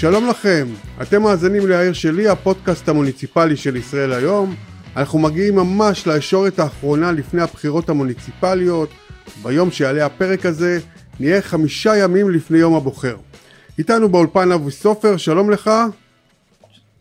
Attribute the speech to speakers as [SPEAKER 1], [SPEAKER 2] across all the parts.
[SPEAKER 1] שלום לכם, אתם מאזינים לעיר שלי, הפודקאסט המוניציפלי של ישראל היום. אנחנו מגיעים ממש לישורת האחרונה לפני הבחירות המוניציפליות. ביום שיעלה הפרק הזה, נהיה חמישה ימים לפני יום הבוחר. איתנו באולפן אבי סופר, שלום לך.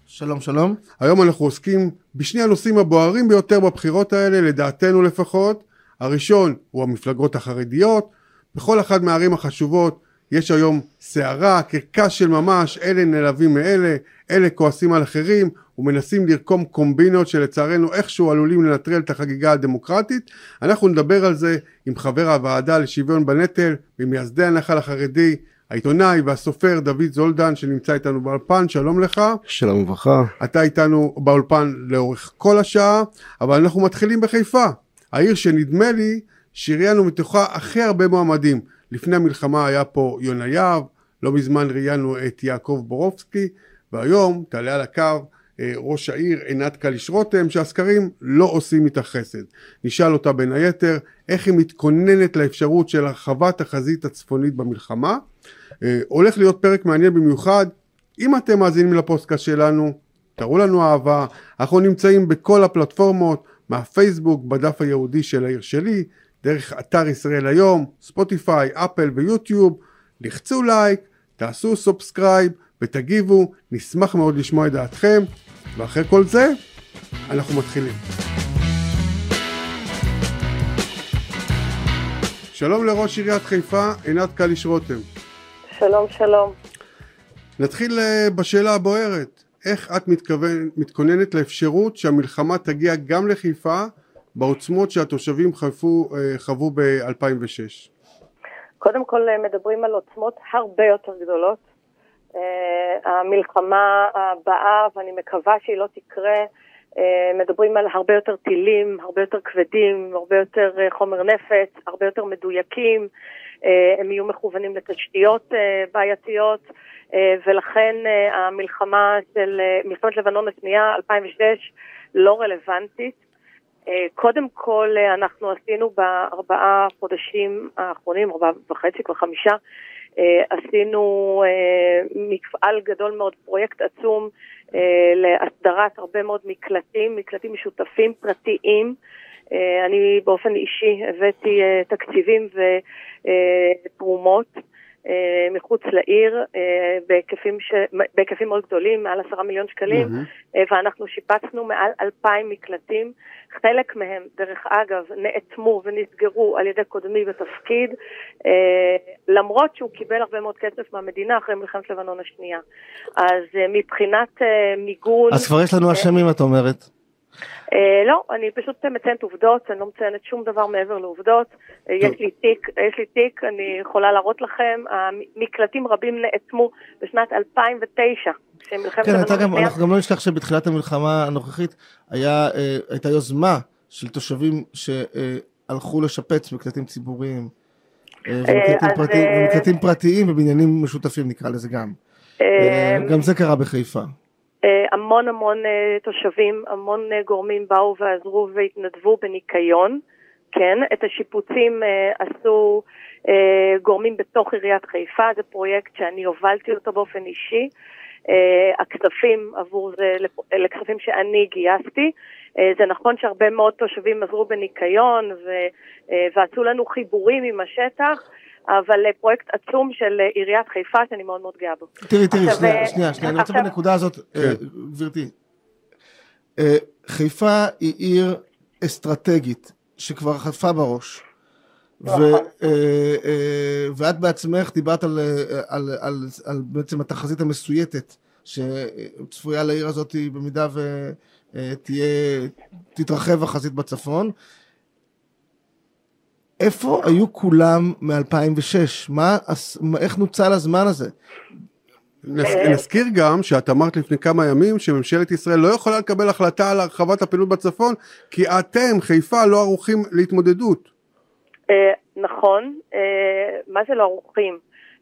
[SPEAKER 2] שלום שלום.
[SPEAKER 1] היום אנחנו עוסקים בשני הנושאים הבוערים ביותר בבחירות האלה, לדעתנו לפחות. הראשון הוא המפלגות החרדיות. בכל אחת מהערים החשובות יש היום סערה, קרקס של ממש, אלה נלווים מאלה, אלה כועסים על אחרים ומנסים לרקום קומבינות שלצערנו איכשהו עלולים לנטרל את החגיגה הדמוקרטית. אנחנו נדבר על זה עם חבר הוועדה לשוויון בנטל, ממייסדי הנחל החרדי, העיתונאי והסופר דוד זולדן שנמצא איתנו באולפן, שלום לך.
[SPEAKER 2] שלום וברכה.
[SPEAKER 1] אתה איתנו באולפן לאורך כל השעה, אבל אנחנו מתחילים בחיפה, העיר שנדמה לי שהראיינו מתוכה הכי הרבה מועמדים. לפני המלחמה היה פה יונה יהב, לא מזמן ראיינו את יעקב בורובסקי, והיום תעלה על הקו אה, ראש העיר עינת קליש רותם שהסקרים לא עושים איתה חסד. נשאל אותה בין היתר איך היא מתכוננת לאפשרות של הרחבת החזית הצפונית במלחמה. אה, הולך להיות פרק מעניין במיוחד. אם אתם מאזינים לפוסטקאסט שלנו, תראו לנו אהבה. אנחנו נמצאים בכל הפלטפורמות, מהפייסבוק, בדף הייעודי של העיר שלי, דרך אתר ישראל היום, ספוטיפיי, אפל ויוטיוב. לחצו לייק, תעשו subscribe ותגיבו, נשמח מאוד לשמוע את דעתכם. ואחרי כל זה, אנחנו מתחילים. שלום לראש עיריית חיפה, עינת קליש רותם.
[SPEAKER 3] שלום, שלום.
[SPEAKER 1] נתחיל אה, בשאלה הבוערת. איך את מתכוון, מתכוננת לאפשרות שהמלחמה תגיע גם לחיפה בעוצמות שהתושבים חפו, אה, חוו ב-2006?
[SPEAKER 3] קודם כל אה, מדברים על עוצמות הרבה יותר גדולות. המלחמה הבאה, ואני מקווה שהיא לא תקרה, מדברים על הרבה יותר טילים, הרבה יותר כבדים, הרבה יותר חומר נפץ, הרבה יותר מדויקים. הם יהיו מכוונים לתשתיות בעייתיות. ולכן המלחמה של מלחמת לבנון השנייה, 2006, לא רלוונטית. קודם כל, אנחנו עשינו בארבעה חודשים האחרונים, ארבעה וחצי, כבר חמישה, עשינו מפעל גדול מאוד, פרויקט עצום להסדרת הרבה מאוד מקלטים, מקלטים משותפים פרטיים. אני באופן אישי הבאתי תקציבים ותרומות. אה, מחוץ לעיר אה, בהיקפים, ש... בהיקפים מאוד גדולים, מעל עשרה מיליון שקלים, mm-hmm. ואנחנו שיפצנו מעל אלפיים מקלטים. חלק מהם, דרך אגב, נאטמו ונסגרו על ידי קודמי בתפקיד, למרות שהוא קיבל הרבה מאוד כסף מהמדינה אחרי מלחמת לבנון השנייה. אז מבחינת מיגון...
[SPEAKER 2] אז כבר יש לנו אשמים, את אומרת.
[SPEAKER 3] Uh, לא, אני פשוט מציינת עובדות, אני לא מציינת שום דבר מעבר לעובדות. Uh, יש לי תיק, יש לי תיק, אני יכולה להראות לכם, מקלטים רבים נאטמו בשנת 2009.
[SPEAKER 2] כן, גם, אנחנו גם לא נשכח שבתחילת המלחמה הנוכחית היה, uh, הייתה יוזמה של תושבים שהלכו לשפץ מקלטים ציבוריים. ומקלטים, פרטי, ומקלטים פרטיים ובניינים משותפים נקרא לזה גם. גם זה קרה בחיפה.
[SPEAKER 3] אה, המון המון אה, תושבים, המון אה, גורמים באו ועזרו והתנדבו בניקיון, כן, את השיפוצים עשו גורמים בתוך עיריית חיפה, זה פרויקט שאני הובלתי אותו באופן אישי. הכספים עבור זה, לכספים שאני גייסתי. זה נכון שהרבה מאוד תושבים עזרו בניקיון ועשו לנו חיבורים עם השטח. אבל אה, פרויקט עצום של אה, עיריית חיפה שאני מאוד מאוד גאה בו.
[SPEAKER 2] תראי, תראי, שנייה, שנייה, שנייה, אני רוצה בנקודה הזאת, כן. גברתי. חיפה היא עיר אסטרטגית שכבר חטפה בראש. נכון. ואת בעצמך דיברת על, על, על, על בעצם התחזית המסויטת שצפויה לעיר הזאת במידה ותהיה, תתרחב החזית בצפון, איפה היו כולם מ-2006? מה, איך נוצל הזמן הזה?
[SPEAKER 1] נזכיר גם שאת אמרת לפני כמה ימים שממשלת ישראל לא יכולה לקבל החלטה על הרחבת הפעילות בצפון כי אתם, חיפה, לא ערוכים להתמודדות.
[SPEAKER 3] אה, נכון, אה, מה זה לא ערוכים?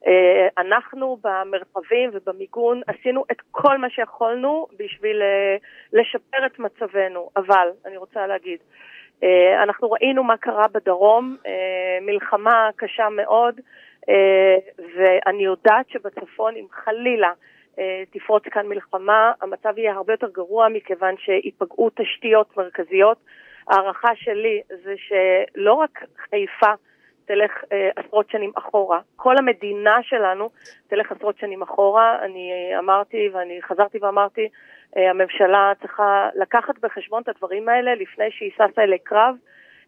[SPEAKER 3] אה, אנחנו במרחבים ובמיגון עשינו את כל מה שיכולנו בשביל לשפר את מצבנו, אבל אני רוצה להגיד, אנחנו ראינו מה קרה בדרום, אה, מלחמה קשה מאוד, אה, ואני יודעת שבצפון, אם חלילה אה, תפרוץ כאן מלחמה, המצב יהיה הרבה יותר גרוע מכיוון שייפגעו תשתיות מרכזיות. ההערכה שלי זה שלא רק חיפה תלך אה, עשרות שנים אחורה, כל המדינה שלנו תלך עשרות שנים אחורה. אני אמרתי ואני חזרתי ואמרתי, אה, הממשלה צריכה לקחת בחשבון את הדברים האלה לפני שהיא ששה אלי קרב.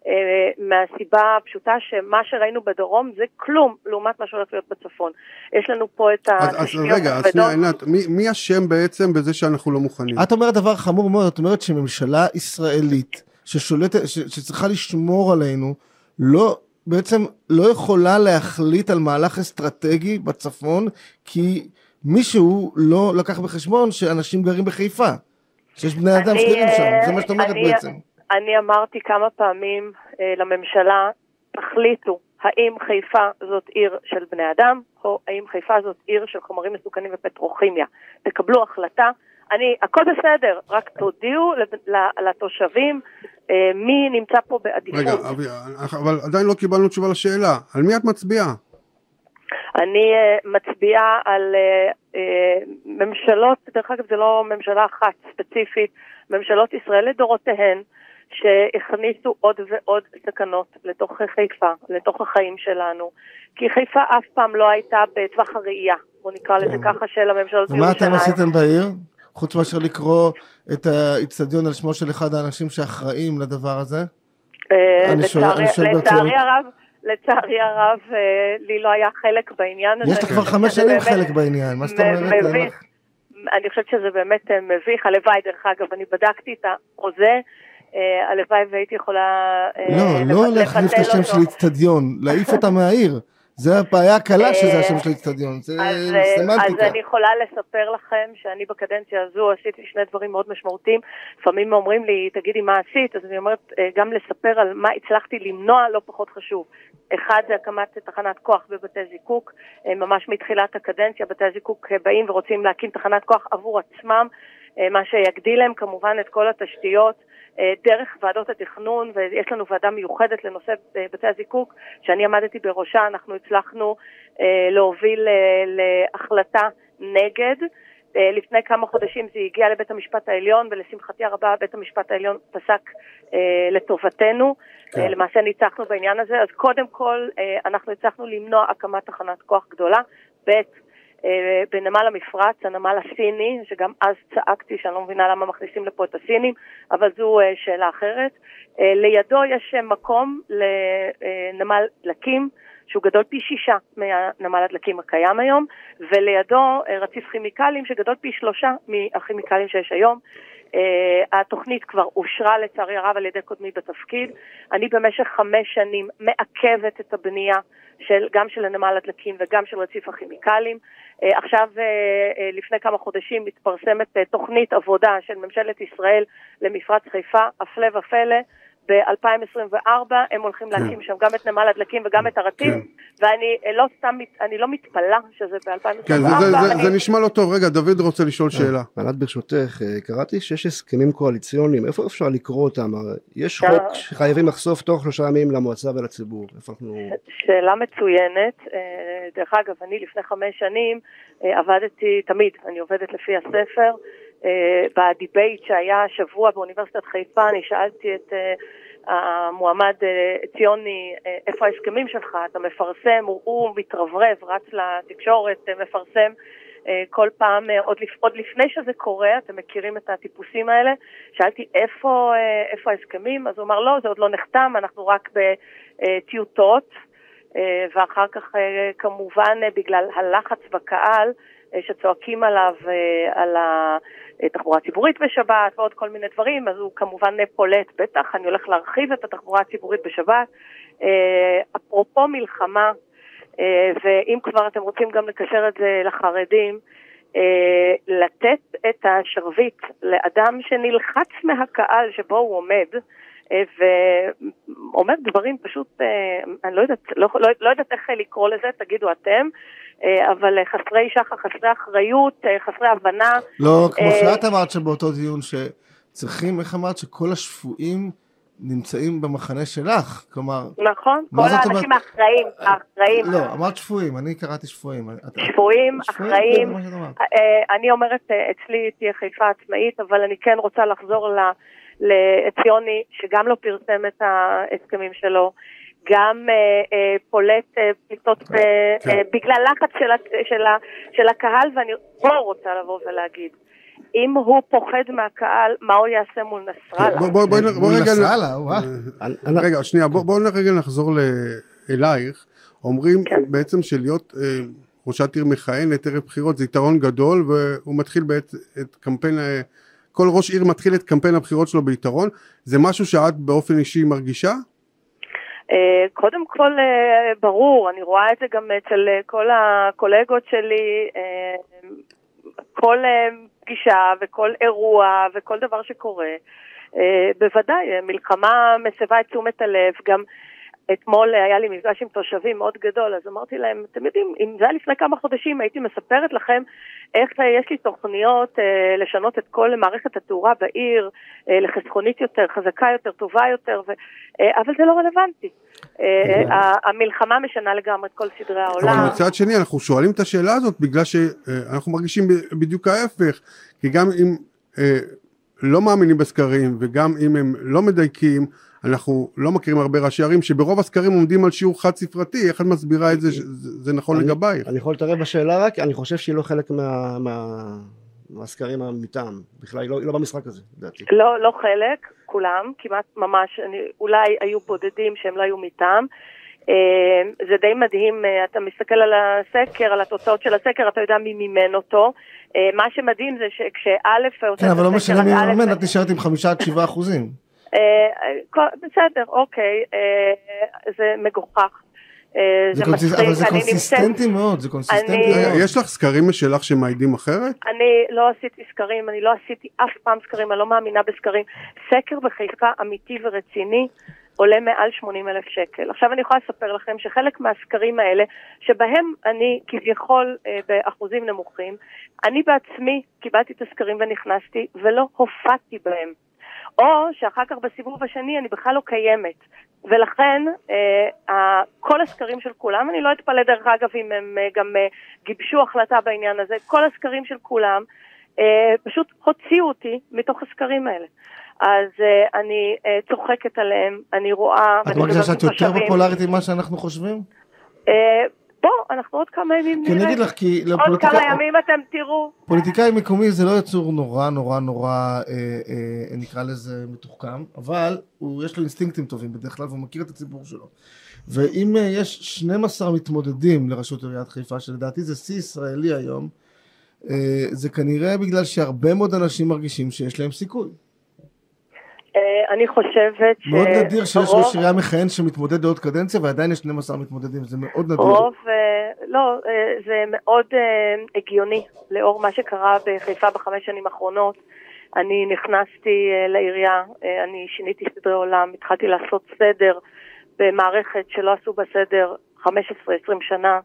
[SPEAKER 3] אה, מהסיבה הפשוטה שמה שראינו בדרום זה כלום לעומת מה שהולך להיות בצפון. יש לנו פה את
[SPEAKER 1] התשתיות רגע, אז שנייה עינת, מי, מי אשם בעצם בזה שאנחנו לא מוכנים?
[SPEAKER 2] את אומרת דבר חמור מאוד, את אומרת שממשלה ישראלית ששולטת, שצריכה לשמור עלינו, לא, בעצם לא יכולה להחליט על מהלך אסטרטגי בצפון, כי מישהו לא לקח בחשבון שאנשים גרים בחיפה. שיש בני אדם שגרים שם, זה מה שאת אומרת
[SPEAKER 3] אני,
[SPEAKER 2] בעצם.
[SPEAKER 3] אני אמרתי כמה פעמים אה, לממשלה, תחליטו האם חיפה זאת עיר של בני אדם, או האם חיפה זאת עיר של חומרים מסוכנים ופטרוכימיה. תקבלו החלטה. אני, הכל בסדר, רק תודיעו לתושבים אה, מי נמצא פה בעדיפות.
[SPEAKER 1] רגע, אבל עדיין לא קיבלנו תשובה לשאלה. על מי את מצביעה?
[SPEAKER 3] אני uh, מצביעה על uh, uh, ממשלות, דרך אגב זה לא ממשלה אחת ספציפית, ממשלות ישראל לדורותיהן, שהכניסו עוד ועוד סכנות לתוך חיפה, לתוך החיים שלנו. כי חיפה אף פעם לא הייתה בטווח הראייה, בוא נקרא לזה כן. ככה, של הממשלות
[SPEAKER 2] בירושלים. ומה אתם עשיתם בעיר? חוץ מאשר לקרוא את האיצטדיון על שמו של אחד האנשים שאחראים לדבר הזה?
[SPEAKER 3] לצערי הרב, לצערי הרב, אה, לי לא היה חלק בעניין הזה.
[SPEAKER 2] יש לך כבר חמש שנים חלק בעניין, מה זאת אומרת?
[SPEAKER 3] אני חושבת שזה באמת אה, מביך, הלוואי דרך אגב, אני בדקתי את החוזה, הלוואי והייתי יכולה
[SPEAKER 2] לא, לא להחליף את השם של איצטדיון, להעיף אותה מהעיר. זה הבעיה הקלה שזה השם של האיצטדיון, זה סמנטיקה.
[SPEAKER 3] אז אני יכולה לספר לכם שאני בקדנציה הזו עשיתי שני דברים מאוד משמעותיים. לפעמים אומרים לי, תגידי מה עשית, אז אני אומרת אה, גם לספר על מה הצלחתי למנוע לא פחות חשוב. אחד זה הקמת תחנת כוח בבתי זיקוק, אה, ממש מתחילת הקדנציה בתי הזיקוק אה, באים ורוצים להקים תחנת כוח עבור עצמם, מה שיגדיל להם כמובן את כל התשתיות. אה, דרך ועדות התכנון, ויש לנו ועדה מיוחדת לנושא אה, בתי הזיקוק, שאני עמדתי בראשה, אנחנו הצלחנו אה, להוביל להחלטה נגד. לפני כמה חודשים זה הגיע לבית המשפט העליון, ולשמחתי הרבה בית המשפט העליון פסק לטובתנו. כן. למעשה ניצחנו בעניין הזה, אז קודם כל אנחנו הצלחנו למנוע הקמת תחנת כוח גדולה. ב', בנמל המפרץ, הנמל הסיני, שגם אז צעקתי שאני לא מבינה למה מכניסים לפה את הסינים, אבל זו אה, שאלה אחרת. אה, לידו יש מקום לנמל דלקים, שהוא גדול פי שישה מהנמל הדלקים הקיים היום, ולידו רציף כימיקלים שגדול פי שלושה מהכימיקלים שיש היום. Uh, התוכנית כבר אושרה לצערי הרב על ידי קודמי בתפקיד. אני במשך חמש שנים מעכבת את הבנייה של, גם של הנמל הדלקים וגם של רציף הכימיקלים. Uh, עכשיו, uh, uh, לפני כמה חודשים מתפרסמת uh, תוכנית עבודה של ממשלת ישראל למפרץ חיפה, הפלא ופלא. ב-2024 הם הולכים כן. להקים שם גם את נמל הדלקים וגם את הרטיב, כן. ואני לא סתם, אני לא מתפלאה שזה ב-2024.
[SPEAKER 1] כן, זה, זה, זה, זה נשמע לא טוב. רגע, דוד רוצה לשאול שאלה.
[SPEAKER 4] ענת ברשותך, קראתי שיש הסכמים קואליציוניים, איפה אפשר לקרוא אותם? יש חוק שחייבים לחשוף תוך שלושה ימים למועצה ולציבור. איפה אנחנו...
[SPEAKER 3] שאלה מצוינת. דרך אגב, אני לפני חמש שנים עבדתי, תמיד, אני עובדת לפי הספר. בדיבייט שהיה השבוע באוניברסיטת חיפה, אני שאלתי את המועמד ציוני, איפה ההסכמים שלך? אתה מפרסם, הוא, מתרברב, רץ לתקשורת, מפרסם כל פעם, עוד, לפ, עוד לפני שזה קורה, אתם מכירים את הטיפוסים האלה, שאלתי איפה, איפה ההסכמים, אז הוא אמר לא, זה עוד לא נחתם, אנחנו רק בטיוטות, ואחר כך כמובן בגלל הלחץ בקהל, שצועקים עליו על התחבורה הציבורית בשבת ועוד כל מיני דברים, אז הוא כמובן פולט, בטח, אני הולך להרחיב את התחבורה הציבורית בשבת. אה, אפרופו מלחמה, אה, ואם כבר אתם רוצים גם לקשר את זה לחרדים, אה, לתת את השרביט לאדם שנלחץ מהקהל שבו הוא עומד, ואומר דברים פשוט, אני לא יודעת, לא, לא, לא יודעת איך לקרוא לזה, תגידו אתם, אה, אבל חסרי שחר, חסרי אחריות, אה, חסרי הבנה.
[SPEAKER 2] לא, כמו אה, שאת אמרת שבאותו דיון שצריכים, איך אמרת, שכל השפויים נמצאים במחנה שלך, כלומר...
[SPEAKER 3] נכון, כל האנשים? האחראים, האחראים,
[SPEAKER 2] לא, אמרת שפויים, אני קראתי שפויים.
[SPEAKER 3] שפויים, אחראים. אה, אני אומרת, אה, אצלי תהיה חיפה עצמאית, אבל אני כן רוצה לחזור ל- לעציוני, שגם לא פרסם את ההסכמים שלו, גם אה, אה, פולט אה, פליטות אה,
[SPEAKER 1] כן.
[SPEAKER 3] אה, בגלל לחץ של, של, של הקהל, ואני פה רוצה לבוא ולהגיד, אם הוא פוחד מהקהל, מה הוא יעשה מול נסראללה?
[SPEAKER 1] בוא- בוא- בואי נ- בואי
[SPEAKER 2] מול
[SPEAKER 1] רגע...
[SPEAKER 2] נסראללה, וואו.
[SPEAKER 4] אני- אני-
[SPEAKER 1] רגע, שנייה, בוא- בואו רגע נחזור ל- אלייך. אומרים
[SPEAKER 3] כן.
[SPEAKER 1] בעצם שלהיות אה, ראשת עיר מכהנת ערב בחירות זה יתרון גדול, והוא מתחיל בעת את קמפיין, אה, כל ראש עיר מתחיל את קמפיין הבחירות שלו ביתרון. זה משהו שאת באופן אישי מרגישה?
[SPEAKER 3] אה, קודם כל, אה, ברור, אני רואה את זה גם אצל אה, כל הקולגות שלי, כל פגישה וכל אירוע וכל דבר שקורה. בוודאי, מלחמה מסבה את תשומת הלב, גם אתמול היה לי מפגש עם תושבים מאוד גדול, אז אמרתי להם, אתם יודעים, אם זה היה לפני כמה חודשים, הייתי מספרת לכם איך אה, יש לי תוכניות אה, לשנות את כל מערכת התאורה בעיר אה, לחסכונית יותר, חזקה יותר, טובה יותר, ו... אה, אבל זה לא רלוונטי. אה, ה- המלחמה משנה לגמרי את כל סדרי העולם.
[SPEAKER 1] אבל מצד שני אנחנו שואלים את השאלה הזאת בגלל שאנחנו מרגישים ב- בדיוק ההפך, כי גם אם אה, לא מאמינים בסקרים וגם אם הם לא מדייקים, אנחנו לא מכירים הרבה ראשי ערים שברוב הסקרים עומדים על שיעור חד ספרתי, איך את מסבירה את זה, זה נכון
[SPEAKER 4] אני-
[SPEAKER 1] לגבייך?
[SPEAKER 4] אני יכול להתערב בשאלה רק, אני חושב שהיא לא חלק מה- מה- מהסקרים מטעם, בכלל היא לא- היא לא במשחק הזה, לדעתי.
[SPEAKER 3] לא, לא חלק, כולם, כמעט ממש, אני, אולי היו בודדים שהם לא היו מטעם. אה, זה די מדהים, אה, אתה מסתכל על הסקר, על התוצאות של הסקר, אתה יודע מי מימן אותו. אה, מה שמדהים זה שכשא' עושה
[SPEAKER 2] כן,
[SPEAKER 3] את
[SPEAKER 2] אבל לא
[SPEAKER 3] הסקר
[SPEAKER 2] משנה מי
[SPEAKER 3] א',
[SPEAKER 2] מממן, את נשארת עם חמישה עד שבעה אחוזים.
[SPEAKER 3] אה, כל- בסדר, אוקיי, אה, זה מגוחך. אה,
[SPEAKER 2] זה קונסיס-
[SPEAKER 3] מצחיק,
[SPEAKER 2] אבל זה
[SPEAKER 3] נמצאת-
[SPEAKER 2] קונסיסטנטי מאוד, זה קונסיסטנטי
[SPEAKER 3] אני-
[SPEAKER 1] רגע,
[SPEAKER 2] מאוד.
[SPEAKER 1] יש לך סקרים משלך שמעידים אחרת?
[SPEAKER 3] אני לא עשיתי סקרים, אני לא עשיתי אף פעם סקרים, אני לא מאמינה בסקרים. סקר בחיפה אמיתי ורציני עולה מעל 80 אלף שקל. עכשיו אני יכולה לספר לכם שחלק מהסקרים האלה, שבהם אני כביכול אה, באחוזים נמוכים, אני בעצמי קיבלתי את הסקרים ונכנסתי ולא הופעתי בהם. או שאחר כך בסיבוב השני אני בכלל לא קיימת. ולכן אה, כל הסקרים של כולם, אני לא אתפלא דרך אגב אם הם אה, גם אה, גיבשו החלטה בעניין הזה, כל הסקרים של כולם אה, פשוט הוציאו אותי מתוך הסקרים האלה. אז אה, אני אה, צוחקת עליהם, אני רואה...
[SPEAKER 2] את מרגישה שאת יותר. פופולרית ממה שאנחנו חושבים?
[SPEAKER 3] אה, בוא, אנחנו עוד כמה ימים
[SPEAKER 2] אני
[SPEAKER 3] נראה.
[SPEAKER 2] אגיד לך, כי
[SPEAKER 3] עוד כמה
[SPEAKER 2] לפוליטיקאי
[SPEAKER 3] ימים אתם תראו.
[SPEAKER 2] פוליטיקאי מקומי זה לא יצור נורא נורא נורא, אה, אה, נקרא לזה מתוחכם, אבל הוא, יש לו אינסטינקטים טובים בדרך כלל והוא מכיר את הציבור שלו. ואם אה, יש 12 מתמודדים לראשות עיריית חיפה, שלדעתי זה שיא ישראלי היום, אה, זה כנראה בגלל שהרבה מאוד אנשים מרגישים שיש להם סיכוי.
[SPEAKER 3] אה, אני חושבת ש...
[SPEAKER 2] מאוד נדיר שיש ראש עירייה מכהן שמתמודד לעוד קדנציה ועדיין יש 12 מתמודדים, זה מאוד נדיר.
[SPEAKER 3] רוב, אה, לא, אה, זה מאוד הגיוני לאור מה שקרה בחיפה בחמש שנים האחרונות. אני נכנסתי לעירייה, אני שיניתי סדרי עולם, התחלתי לעשות סדר במערכת שלא עשו בה סדר 15-20 שנה.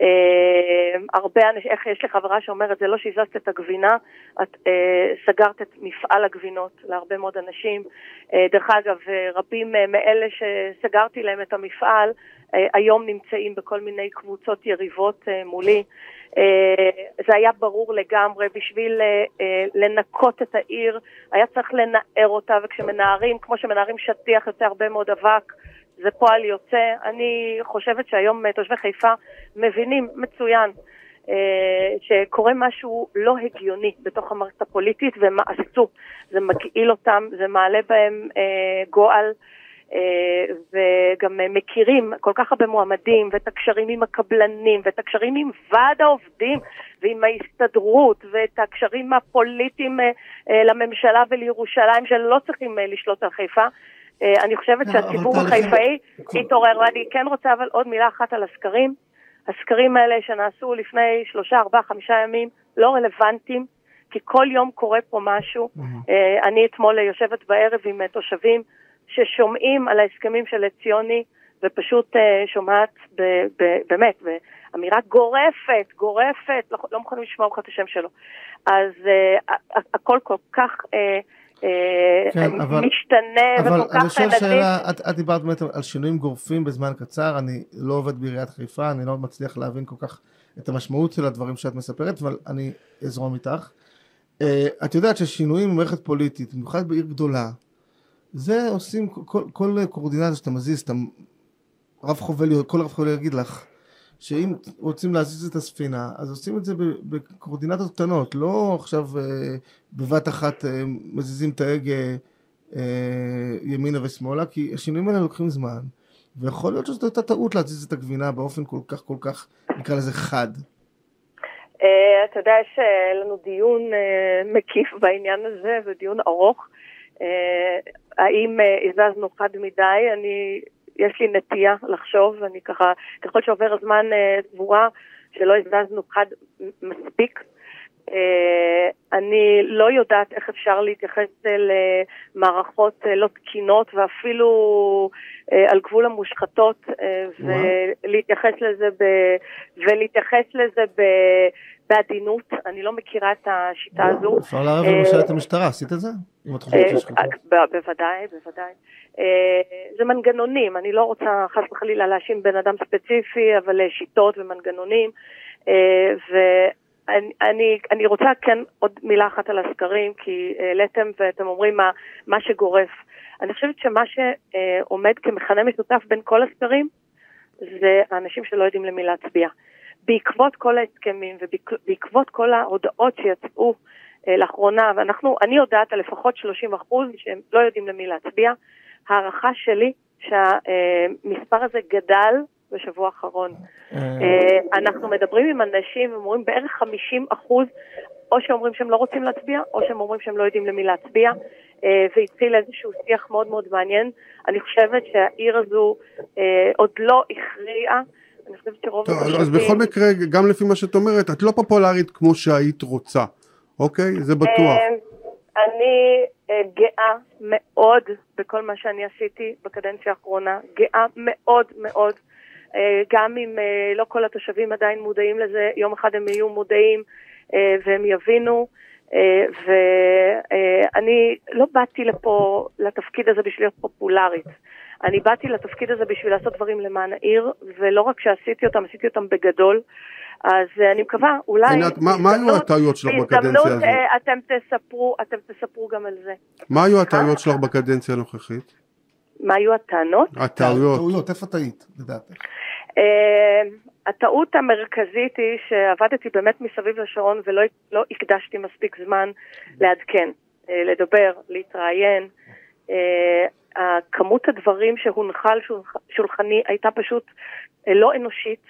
[SPEAKER 3] אה, הרבה אנשים, איך יש לי חברה שאומרת, זה לא שהזזת את הגבינה, את אה, סגרת את מפעל הגבינות להרבה מאוד אנשים. אה, דרך אגב, אה, רבים אה, מאלה שסגרתי להם את המפעל, אה, היום נמצאים בכל מיני קבוצות יריבות אה, מולי. אה, זה היה ברור לגמרי, בשביל אה, אה, לנקות את העיר, היה צריך לנער אותה, וכשמנערים, כמו שמנערים שטיח, יוצא הרבה מאוד אבק. זה פועל יוצא. אני חושבת שהיום אה, תושבי חיפה מבינים מצוין אה, שקורה משהו לא הגיוני בתוך המערכת הפוליטית, והם עשו. זה מגעיל אותם, זה מעלה בהם אה, גועל. וגם מכירים כל כך הרבה מועמדים ואת הקשרים עם הקבלנים ואת הקשרים עם ועד העובדים ועם ההסתדרות ואת הקשרים הפוליטיים לממשלה ולירושלים שלא צריכים לשלוט על חיפה. אה, אני חושבת
[SPEAKER 2] אבל
[SPEAKER 3] שהציבור החיפאי התעורר, ואני כן רוצה אבל עוד מילה אחת על הסקרים. הסקרים האלה שנעשו לפני שלושה, ארבעה, חמישה ימים לא רלוונטיים, כי כל יום קורה פה משהו. אה, אני אתמול יושבת בערב עם אה, תושבים ששומעים על ההסכמים של ציוני, ופשוט אה, שומעת באמת, באמירה גורפת, גורפת, לא, לא מוכנים לשמוע לך את השם שלו. אז אה, הכל כל כך אה, כן, אבל, משתנה
[SPEAKER 2] אבל
[SPEAKER 3] וכל כך
[SPEAKER 2] אני
[SPEAKER 3] נדיב.
[SPEAKER 2] שאלה, את, את דיברת באמת על שינויים גורפים בזמן קצר, אני לא עובד בעיריית חיפה, אני לא מצליח להבין כל כך את המשמעות של הדברים שאת מספרת, אבל אני אזרום איתך. Uh, את יודעת ששינויים במערכת פוליטית, במיוחד בעיר גדולה, זה עושים, כל, כל קורדינציה שאתה מזיז, אתה, רב חובל, כל רב חובל יגיד לך, שאם רוצים להזיז את הספינה, אז עושים את זה בקורדינטות קטנות, לא עכשיו uh, בבת אחת uh, מזיזים את ההגה uh, ימינה ושמאלה, כי השינויים האלה לוקחים זמן, ויכול להיות שזאת הייתה טעות להזיז את הגבינה באופן כל כך כל כך, נקרא לזה חד.
[SPEAKER 3] אה, אתה יודע, יש אה, לנו דיון אה, מקיף בעניין הזה, ודיון ארוך. אה, האם אה, הזזנו חד מדי? אני, יש לי נטייה לחשוב, ואני ככה, ככל שעובר הזמן אה, סבורה שלא הזזנו חד מספיק. אה, אני לא יודעת איך אפשר להתייחס למערכות אה, לא תקינות ואפילו אה, על גבול המושחתות אה, ולהתייחס לזה, ב, ולהתייחס לזה ב, בעדינות. אני לא מכירה את השיטה הזו.
[SPEAKER 2] אפשר לערב
[SPEAKER 3] אה,
[SPEAKER 2] למשל את המשטרה, עשית את זה? אם את חושבת שיש
[SPEAKER 3] אה, בוודאי, בוודאי. אה, זה מנגנונים, אני לא רוצה חס וחלילה להאשים בן אדם ספציפי, אבל אה, שיטות ומנגנונים. אני, אני רוצה כן עוד מילה אחת על הסקרים, כי העליתם ואתם אומרים מה, מה שגורף. אני חושבת שמה שעומד כמכנה משותף בין כל הסקרים, זה האנשים שלא יודעים למי להצביע. בעקבות כל ההסכמים ובעקבות כל ההודעות שיצאו אה, לאחרונה, ואנחנו, אני יודעת על לפחות 30 אחוז שהם לא יודעים למי להצביע. הערכה שלי שהמספר הזה גדל בשבוע האחרון. אה, אנחנו מדברים עם אנשים, הם אומרים בערך 50 אחוז, או שאומרים שהם לא רוצים להצביע, או שהם אומרים שהם לא יודעים למי להצביע, אה, והתחיל איזשהו שיח מאוד מאוד מעניין. אני חושבת שהעיר הזו אה, עוד לא הכריעה. אני חושבת שרוב
[SPEAKER 1] טוב, אז בכל מקרה, גם לפי מה שאת אומרת, את לא פופולרית כמו שהיית רוצה, אוקיי? זה בטוח.
[SPEAKER 3] אה, אני אה, גאה מאוד בכל מה שאני עשיתי בקדנציה האחרונה, גאה מאוד מאוד. אה, גם אם אה, לא כל התושבים עדיין מודעים לזה, יום אחד הם יהיו מודעים אה, והם יבינו. ואני לא באתי לפה, לתפקיד הזה בשביל להיות פופולרית. אני באתי לתפקיד הזה בשביל לעשות דברים למען העיר, ולא רק שעשיתי אותם, עשיתי אותם בגדול. אז אני מקווה, אולי...
[SPEAKER 1] עינת, מה- מה היו הטעויות שלך בקדנציה הזאת?
[SPEAKER 3] אתם תספרו, אתם תספרו גם על זה.
[SPEAKER 1] מה היו הטעויות שלך בקדנציה הנוכחית?
[SPEAKER 3] מה היו הטענות?
[SPEAKER 1] הטעויות.
[SPEAKER 2] טעויות, איפה טעית, לדעתך?
[SPEAKER 3] אה, הטעות המרכזית היא שעבדתי באמת מסביב לשעון ולא לא הקדשתי מספיק זמן לעדכן, אה, לדבר, להתראיין. אה, כמות הדברים שהונחה על שולח- שולחני הייתה פשוט אה, לא אנושית.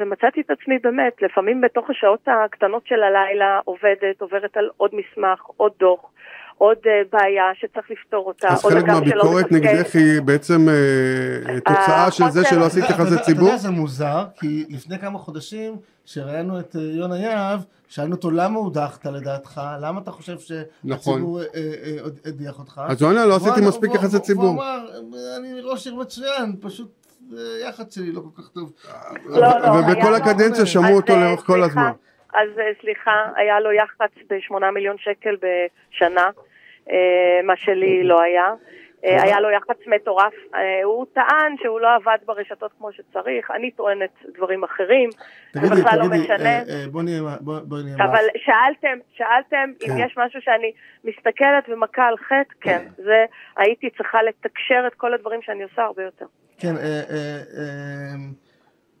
[SPEAKER 3] ומצאתי את עצמי באמת, לפעמים בתוך השעות הקטנות של הלילה עובדת, עוברת על עוד מסמך, עוד דוח, עוד אה, בעיה שצריך לפתור אותה,
[SPEAKER 1] אז חלק מהביקורת. נגדך היא בעצם אה, תוצאה של זה שלא עשית יחסי
[SPEAKER 2] יודע-
[SPEAKER 1] ציבור?
[SPEAKER 2] אתה יודע, זה מוזר, כי לפני כמה חודשים, כשראינו את אה, יונה יהב, שאלנו אותו למה הודחת לדעתך, למה אתה חושב
[SPEAKER 1] נכון.
[SPEAKER 2] שהציבור אה, אה, הדיח אותך?
[SPEAKER 1] אז הוא ענה, לא עשיתי מספיק יחסי ציבור.
[SPEAKER 2] והוא אמר, אני ראש עיר מצוין, פשוט אה, יח"צ שלי לא כל כך טוב.
[SPEAKER 3] לא, לא,
[SPEAKER 1] ובכל
[SPEAKER 3] היה-
[SPEAKER 1] הקדנציה שמעו אותו
[SPEAKER 3] אה,
[SPEAKER 1] לאורך כל הזמן.
[SPEAKER 3] אז אה, סליחה, היה לו יח"צ ב-8 מיליון שקל בשנה, אה, מה שלי לא היה. אה, היה לו יח"צ מטורף. אה, הוא טען שהוא לא עבד ברשתות כמו שצריך, אני טוענת דברים אחרים, זה בכלל לא משנה.
[SPEAKER 2] אה, אה, בוא נהיה
[SPEAKER 3] אבל שאלתם, שאלתם אם
[SPEAKER 1] כן.
[SPEAKER 3] יש משהו שאני מסתכלת ומכה על חטא, כן. זה, הייתי צריכה לתקשר את כל הדברים שאני עושה הרבה יותר.
[SPEAKER 2] כן, אה, אה, אה,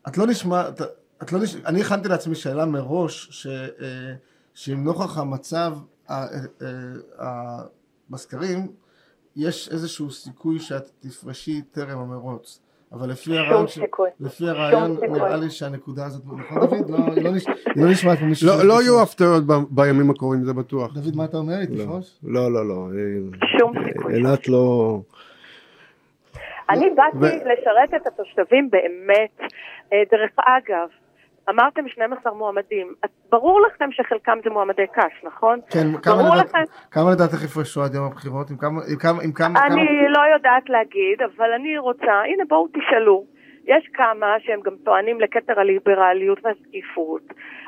[SPEAKER 2] את לא נשמעת, את לא נש... אני הכנתי לעצמי שאלה מראש, ש, אה, שאם נוכח המצב אה, אה, בסקרים, יש איזשהו סיכוי שאת תפרשי טרם המרוץ. אבל לפי הרעיון, ש... לפי הרעיון. נראה לי שהנקודה הזאת, נכון דוד? לא, היא לא, נש... היא לא נשמעת כמו מישהו...
[SPEAKER 1] לא-
[SPEAKER 2] שהולך
[SPEAKER 1] לא יהיו. הפתעות בימים הקרובים, זה בטוח.
[SPEAKER 2] דוד, מה אתה אומר לי?
[SPEAKER 4] לא,
[SPEAKER 2] תפרוש?
[SPEAKER 4] לא, לא, לא.
[SPEAKER 3] שום
[SPEAKER 4] אה,
[SPEAKER 3] סיכוי.
[SPEAKER 4] עינת לא...
[SPEAKER 3] אני באתי לשרת את התושבים באמת. אה, דרך אגב, אמרתם 12 מועמדים. ברור לכם שחלקם זה מועמדי קש, נכון?
[SPEAKER 2] כן, כמה לדעת-
[SPEAKER 3] לכם.
[SPEAKER 2] כמה לדעתך יפרשו עד יום הבחירות? עם כמה... עם כמה... עם כמה... כמה...
[SPEAKER 3] אני לא יודעת להגיד, אבל אני רוצה, הנה בואו תשאלו. יש כמה שהם גם טוענים לכתר הליברליות והשקיפות,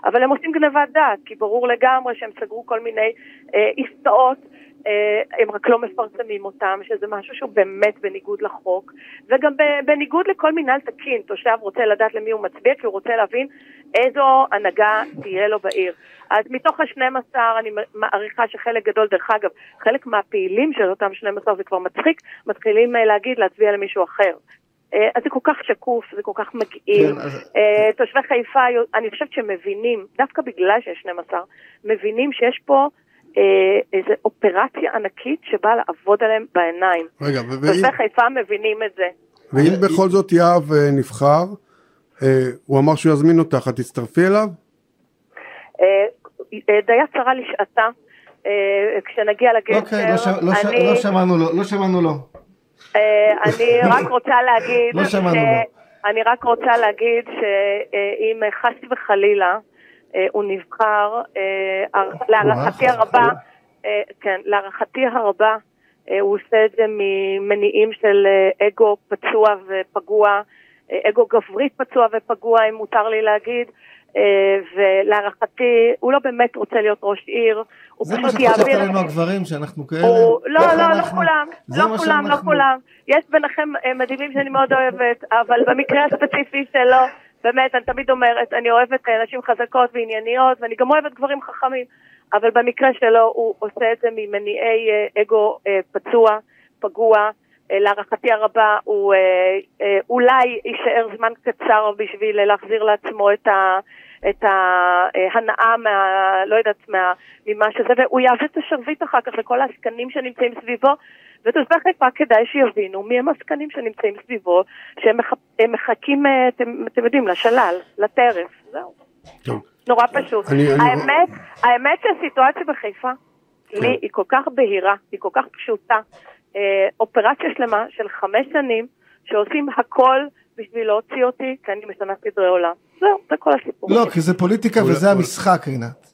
[SPEAKER 3] אבל הם עושים גנבת דעת, כי ברור לגמרי שהם סגרו כל מיני אה, עסקאות אה, הם רק לא מפרסמים אותם, שזה משהו שהוא באמת בניגוד לחוק, וגם בניגוד לכל מינהל תקין, תושב רוצה לדעת למי הוא מצביע, כי הוא רוצה להבין איזו הנהגה תהיה לו בעיר. אז מתוך ה-12 אני מעריכה שחלק גדול, דרך אגב, חלק מהפעילים של אותם 12 זה כבר מצחיק, מתחילים אה, להגיד להצביע למישהו אחר. אה, אז זה כל כך שקוף, זה כל כך מגעיל. כן, אז... תושבי חיפה, אני חושבת שמבינים, דווקא בגלל שיש 12, מבינים שיש פה אה, איזו אופרציה ענקית שבאה לעבוד עליהם בעיניים.
[SPEAKER 1] רגע,
[SPEAKER 3] ואם... תושבי חיפה מבינים את זה.
[SPEAKER 1] ואם בכל זאת יהב אה, נבחר, אה, הוא אמר שהוא יזמין אותך, את תצטרפי אליו?
[SPEAKER 3] דייה צרה לשעתה. כשנגיע לגשר,
[SPEAKER 2] אוקיי, לא, לא. לא שמענו לו, לא שמענו לו.
[SPEAKER 3] אני רק רוצה להגיד,
[SPEAKER 2] לא שמענו.
[SPEAKER 3] אני רק רוצה להגיד שאם חס וחלילה אה, הוא נבחר, אה, להערכתי הרבה, אה, כן, להערכתי הרבה, הוא עושה את זה ממניעים של אגו פצוע ופגוע, אגו גברי פצוע ופגוע, אם מותר לי להגיד. ולהערכתי, הוא לא באמת רוצה להיות ראש עיר, הוא
[SPEAKER 2] פשוט יעביר... זה מה שחשבת עלינו הגברים, שאנחנו כאלה... הוא...
[SPEAKER 3] לא, לא, לא כולם, לא כולם, לא כולם. יש ביניכם מדהימים שאני מאוד אוהבת, אבל במקרה הספציפי שלו, באמת, אני תמיד אומרת, אני אוהבת נשים חזקות וענייניות, ואני גם אוהבת גברים חכמים, אבל במקרה שלו הוא עושה את זה ממניעי אה, אגו אה, פצוע, פגוע. אה, להערכתי הרבה הוא אולי יישאר זמן קצר בשביל להחזיר לעצמו את ה... את ההנאה מה... לא יודעת, מה... ממה שזה, והוא יעביר את השרביט אחר כך לכל העסקנים שנמצאים סביבו, ותושבי חיפה כדאי שיבינו מי הם העסקנים שנמצאים סביבו, שהם מח... מחכים, אה, אתם, אתם יודעים, לשלל, לטרף, זהו. טוב. נורא פשוט. אני, האמת, אני... האמת שהסיטואציה בחיפה, כן. לי היא כל כך בהירה, היא כל כך פשוטה. אה, אופרציה שלמה של חמש שנים, שעושים הכל בשביל להוציא אותי, כי אני משנה סדרי עולם. זהו, זה כל הסיפור.
[SPEAKER 2] לא, כי זה פוליטיקה וזה המשחק, רינת.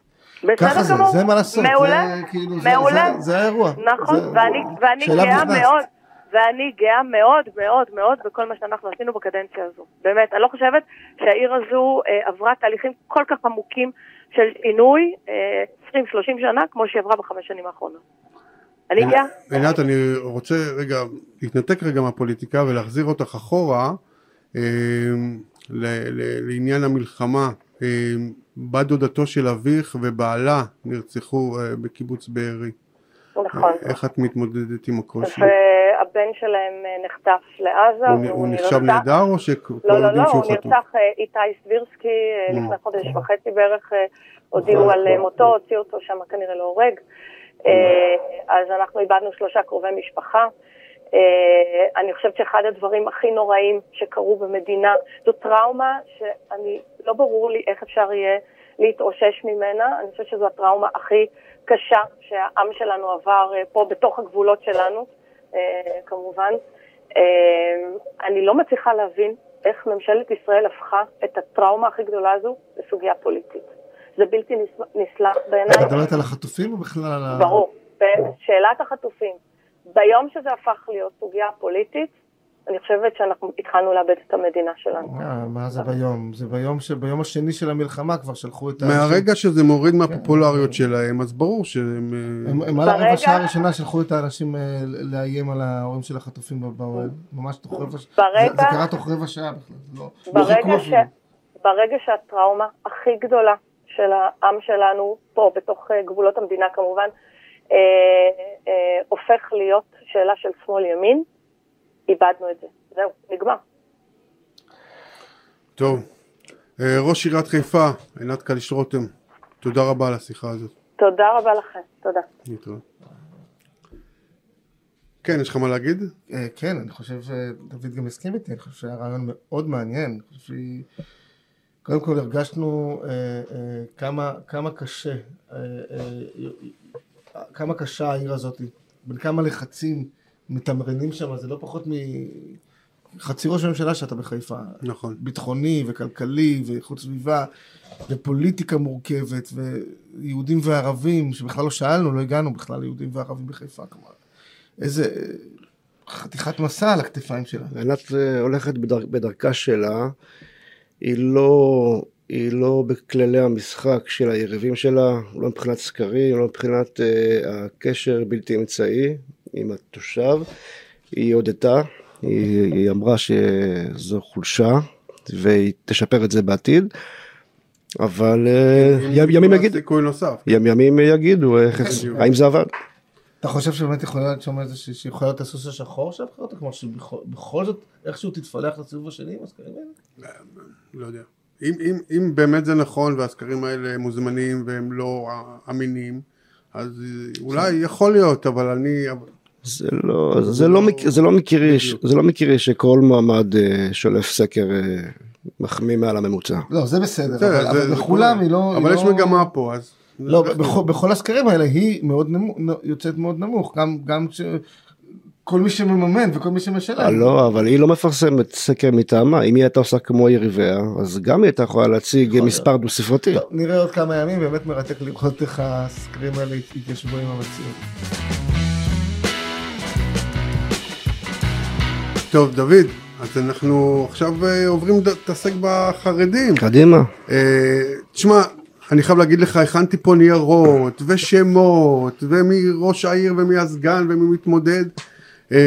[SPEAKER 2] ככה זה, זה מה לעשות,
[SPEAKER 3] מעולה,
[SPEAKER 2] זה כאילו,
[SPEAKER 3] מעולה.
[SPEAKER 2] זה, זה, זה האירוע.
[SPEAKER 3] נכון, זה, ואני, ואני גאה מאוד, ואני גאה מאוד מאוד מאוד בכל מה שאנחנו עשינו בקדנציה הזו. באמת, אני לא חושבת שהעיר הזו אה, עברה תהליכים כל כך עמוקים של שינוי, אה, 20-30 שנה, כמו שהיא עברה בחמש שנים האחרונות. אני גאה.
[SPEAKER 1] עינת, אני רוצה רגע להתנתק רגע מהפוליטיקה ולהחזיר אותך אחורה אה, לעניין המלחמה. אה, בת דודתו של אביך ובעלה נרצחו אה, בקיבוץ בארי.
[SPEAKER 3] נכון.
[SPEAKER 1] איך את מתמודדת עם הקושי?
[SPEAKER 3] והבן שלהם אה, נחטף לעזה.
[SPEAKER 1] הוא, הוא נחשב נהדר או שכל
[SPEAKER 3] לא, לא, לא, הוא נרצח אה, איתי סבירסקי לפני חודש וחצי בערך, הודיעו על מותו, הוציאו אותו שם כנראה להורג. אז אנחנו איבדנו שלושה קרובי משפחה. Uh, אני חושבת שאחד הדברים הכי נוראים שקרו במדינה זו טראומה שאני, לא ברור לי איך אפשר יהיה להתאושש ממנה. אני חושבת שזו הטראומה הכי קשה שהעם שלנו עבר uh, פה בתוך הגבולות שלנו, כמובן. אני לא מצליחה להבין איך ממשלת ישראל הפכה את הטראומה הכי גדולה הזו לסוגיה פוליטית. זה בלתי נסלח בעיניי.
[SPEAKER 2] את מדברת על החטופים או בכלל על ה...
[SPEAKER 3] ברור. שאלת החטופים. ביום שזה הפך להיות סוגיה פוליטית, אני חושבת שאנחנו התחלנו לאבד את המדינה שלנו.
[SPEAKER 2] מה, מה זה ביום? זה ביום, ש... ביום השני של המלחמה כבר שלחו את
[SPEAKER 1] ה... מהרגע שזה מוריד מהפופולריות שלהם, אז ברור שהם...
[SPEAKER 2] אה, הם, על הרבע שעה הראשונה שלחו את האנשים אה, לאיים על ההורים של החטופים באוהל. ממש תוך רבע שעה. זה, קרה תוך רבע שעה בכלל. לא,
[SPEAKER 3] לא. ברגע שהטראומה הכי גדולה של העם שלנו, פה בתוך אה, גבולות המדינה כמובן, אה, אה, הופך להיות שאלה של שמאל-ימין, איבדנו את זה. זהו, נגמר.
[SPEAKER 1] טוב. אה, ראש עיריית חיפה, עינת קליש רותם, תודה רבה על השיחה הזאת.
[SPEAKER 3] תודה רבה לכם, תודה. להתראות.
[SPEAKER 1] כן, יש לך מה להגיד?
[SPEAKER 2] כן, אני חושב שדוד גם הסכים איתי, אני חושב שהיה רעיון מאוד מעניין. אני חושב שהיא... קודם כל הרגשנו אה, אה, כמה, כמה קשה אה, אה, כמה קשה העיר הזאת, בין כמה לחצים מתמרנים שם, זה לא פחות מחצי ראש הממשלה שאתה בחיפה.
[SPEAKER 1] נכון.
[SPEAKER 2] ביטחוני וכלכלי ואיכות סביבה ופוליטיקה מורכבת ויהודים וערבים, שבכלל לא שאלנו, לא הגענו בכלל ליהודים וערבים בחיפה. כלומר, איזה... חתיכת מסע על הכתפיים שלה.
[SPEAKER 4] עינת אה, הולכת בדר, בדרכה שלה, היא לא, היא לא בכללי המשחק של היריבים שלה, לא מבחינת סקרים, לא מבחינת uh, הקשר בלתי אמצעי עם התושב. היא הודתה, היא, היא אמרה שזו חולשה והיא תשפר את זה בעתיד. אבל אה, ימים יגידו, ימים יגידו האם זה עבד.
[SPEAKER 2] אתה חושב שבאמת יכול להיות שם איזה שיכול להיות הסוס השחור של הבחירות, כלומר שבכל זאת איכשהו תתפלח לסיבוב השני עם הסקרים האלה?
[SPEAKER 1] לא יודע. אם, אם, אם באמת זה נכון והסקרים האלה מוזמנים והם לא אמינים, אז אולי יכול להיות, אבל אני...
[SPEAKER 4] זה לא, זה לא, זה לא מקרי, זה לא מקרי שכל מועמד אה, שולף סקר אה, מחמיא מעל הממוצע.
[SPEAKER 2] לא, זה בסדר, אבל בכולם היא לא...
[SPEAKER 1] אבל יש לא- מגמה פה, אז...
[SPEAKER 2] לא, בכל הסקרים האלה היא מאוד נמוך, יוצאת מאוד נמוך, גם ש... כל מי שמממן וכל מי שמשלם.
[SPEAKER 4] אה, לא, אבל היא לא מפרסמת סקר מטעמה, אם היא הייתה עושה כמו יריביה, אז גם היא הייתה יכולה להציג מספר דו ספרתי.
[SPEAKER 2] נראה עוד כמה ימים, באמת מרתק לראות איך הסקרים האלה התיישבו עם המציאות.
[SPEAKER 1] טוב, דוד, אז אנחנו עכשיו אה, עוברים להתעסק בחרדים.
[SPEAKER 4] קדימה.
[SPEAKER 1] אה, תשמע, אני חייב להגיד לך, הכנתי פה ניירות ושמות ומי ראש העיר ומי הסגן ומי מתמודד. אה,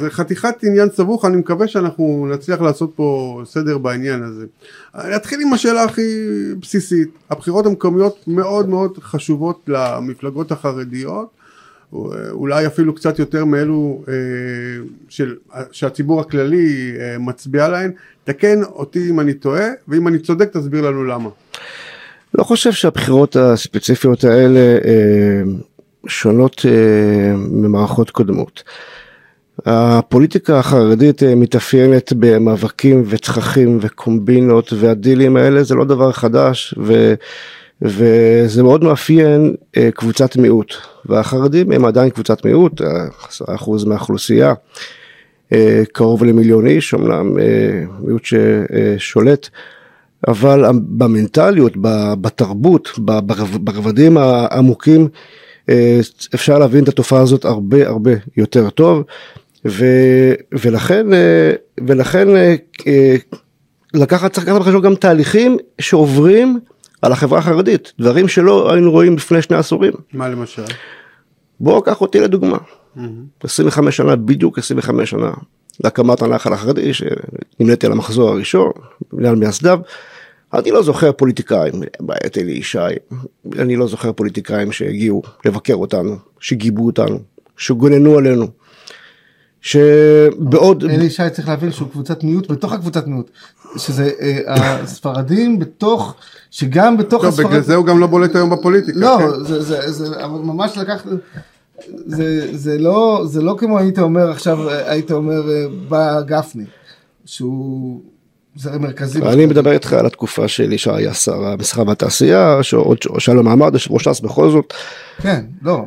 [SPEAKER 1] זה חתיכת עניין סבוך, אני מקווה שאנחנו נצליח לעשות פה סדר בעניין הזה. אני אתחיל עם השאלה הכי בסיסית, הבחירות המקומיות מאוד מאוד חשובות למפלגות החרדיות, אולי אפילו קצת יותר מאלו אה, של, שהציבור הכללי אה, מצביע להן, תקן אותי אם אני טועה, ואם אני צודק תסביר לנו למה.
[SPEAKER 4] לא חושב שהבחירות הספציפיות האלה שונות ממערכות קודמות. הפוליטיקה החרדית מתאפיינת במאבקים ותככים וקומבינות והדילים האלה זה לא דבר חדש וזה מאוד מאפיין קבוצת מיעוט. והחרדים הם עדיין קבוצת מיעוט, עשרה אחוז מהאוכלוסייה, קרוב למיליון איש, אמנם מיעוט ששולט אבל במנטליות, בתרבות, ברבדים העמוקים, אה, אפשר להבין את התופעה הזאת הרבה הרבה יותר טוב, ו, ולכן, אה, ולכן אה, לקחת, צריך לקחת בחשבון גם תהליכים שעוברים על החברה החרדית, דברים שלא היינו רואים לפני שני עשורים.
[SPEAKER 1] מה למשל?
[SPEAKER 4] בוא קח אותי לדוגמה, mm-hmm. 25 שנה, בדיוק 25 שנה, להקמת הנחל החרדי, שנמניתי על המחזור הראשון, בגלל מייסדיו. אני לא זוכר פוליטיקאים, בעיית אלי ישי, אני לא זוכר פוליטיקאים שהגיעו לבקר אותנו, שגיבו אותנו, שגוננו עלינו.
[SPEAKER 2] שבעוד... אלי ישי צריך להבין שהוא קבוצת מיעוט בתוך הקבוצת מיעוט. שזה אה, הספרדים בתוך, שגם בתוך
[SPEAKER 1] הספרדים... בגלל זה הוא גם לא בולט היום בפוליטיקה.
[SPEAKER 2] לא, כן? זה, זה, זה, ממש לקח... זה, זה, לא, זה לא כמו היית אומר עכשיו, היית אומר אה, בא גפני, שהוא זרם מרכזי.
[SPEAKER 4] אני מדבר איתך על התקופה שלי שהיה שר המסחר והתעשייה, שעוד שהיה לו מעמד, יושב ראש ש"ס בכל זאת.
[SPEAKER 2] כן, לא,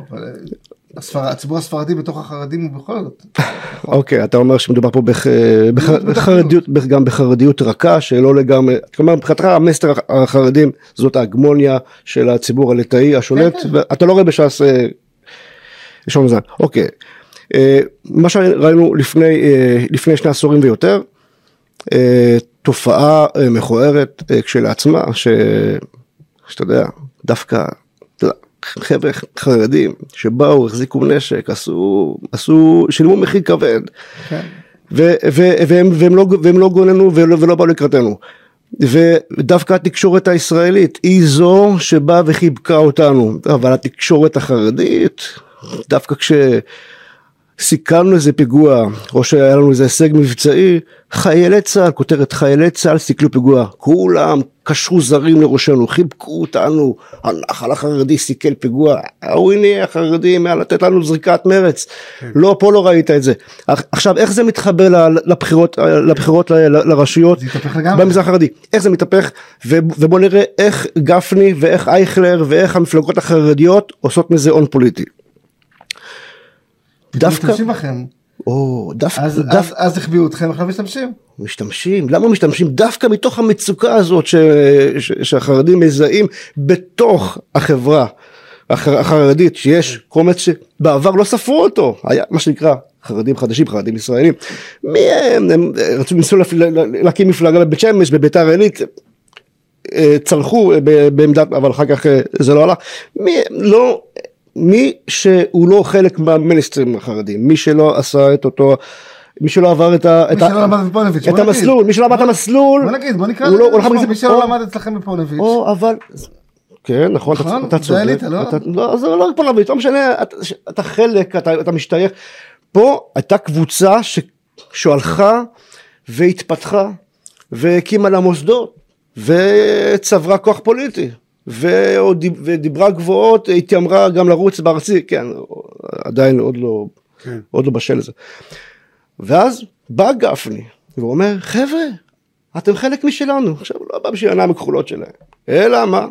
[SPEAKER 2] הציבור הספרדי בתוך החרדים הוא בכל זאת.
[SPEAKER 4] אוקיי, אתה אומר שמדובר פה בח, בח, בחרדיות, גם בחרדיות רכה, שלא לגמרי, כלומר מבחינתך המסטר החרדים זאת ההגמוניה של הציבור הליטאי השולט, כן, כן. ואתה לא רואה בש"ס יש לנו זמן, אוקיי. אה, מה שראינו לפני, אה, לפני שני עשורים ויותר, אה, תופעה מכוערת כשלעצמה, ש... שאתה יודע, דווקא, חבר'ה חרדים שבאו, החזיקו נשק, עשו, עשו, שילמו מחיר כבד. כן. ו- ו- והם, והם, לא, והם לא גוננו ולא, ולא באו לקראתנו. ודווקא התקשורת הישראלית היא זו שבאה וחיבקה אותנו, אבל התקשורת החרדית דווקא כשסיכלנו איזה פיגוע, או שהיה לנו איזה הישג מבצעי, חיילי צה"ל, כותרת חיילי צה"ל סיכלו פיגוע, כולם קשרו זרים לראשנו, חיבקו אותנו, הנחל החרדי סיכל פיגוע, ההוא הנה החרדים, לתת לנו זריקת מרץ, כן. לא, פה לא ראית את זה. עכשיו, איך זה מתחבר לבחירות, לבחירות לרשויות במזרח החרדי? איך זה מתהפך? ובוא נראה איך גפני ואיך אייכלר ואיך המפלגות החרדיות עושות מזה הון פוליטי.
[SPEAKER 2] דווקא... משתמשים בכם.
[SPEAKER 4] או, דווקא...
[SPEAKER 2] אז, דו... אז, אז החביאו אתכם, עכשיו משתמשים.
[SPEAKER 4] משתמשים, למה משתמשים? דווקא מתוך המצוקה הזאת ש... ש... שהחרדים מזהים בתוך החברה החרדית, שיש קומץ שבעבר לא ספרו אותו, היה מה שנקרא חרדים חדשים, חרדים ישראלים, מי הם, הם רצו לנסות להקים מפלגה בבית שמש, בביתר עילית, אה, צלחו בעמדת, אבל אחר כך זה לא הלך, מי, לא, מי שהוא לא חלק מהמיניסטרים החרדים, מי שלא עשה את אותו מי שלא עבר את, ה,
[SPEAKER 2] למד בפונביץ',
[SPEAKER 4] את המסלול, מי שלא למד את המסלול,
[SPEAKER 2] בוא נגיד, בוא נקרא לזה, לא, מי שלא למד אצלכם בפונביץ'.
[SPEAKER 4] או אבל, כן נכון,
[SPEAKER 2] נכון,
[SPEAKER 4] אתה צודק,
[SPEAKER 2] עלית, לא?
[SPEAKER 4] לא, זה לא פונביץ', לא משנה, אתה חלק, אתה משתייך, פה הייתה קבוצה שהלכה והתפתחה והקימה לה מוסדות וצברה כוח פוליטי. ודיברה גבוהות, התיימרה גם לרוץ בארצי, כן, עדיין עוד לא, כן. עוד לא בשל לזה. ואז בא גפני ואומר חבר'ה אתם חלק משלנו עכשיו הוא לא בא בשביל העיניים הכחולות שלהם אלא מה? הוא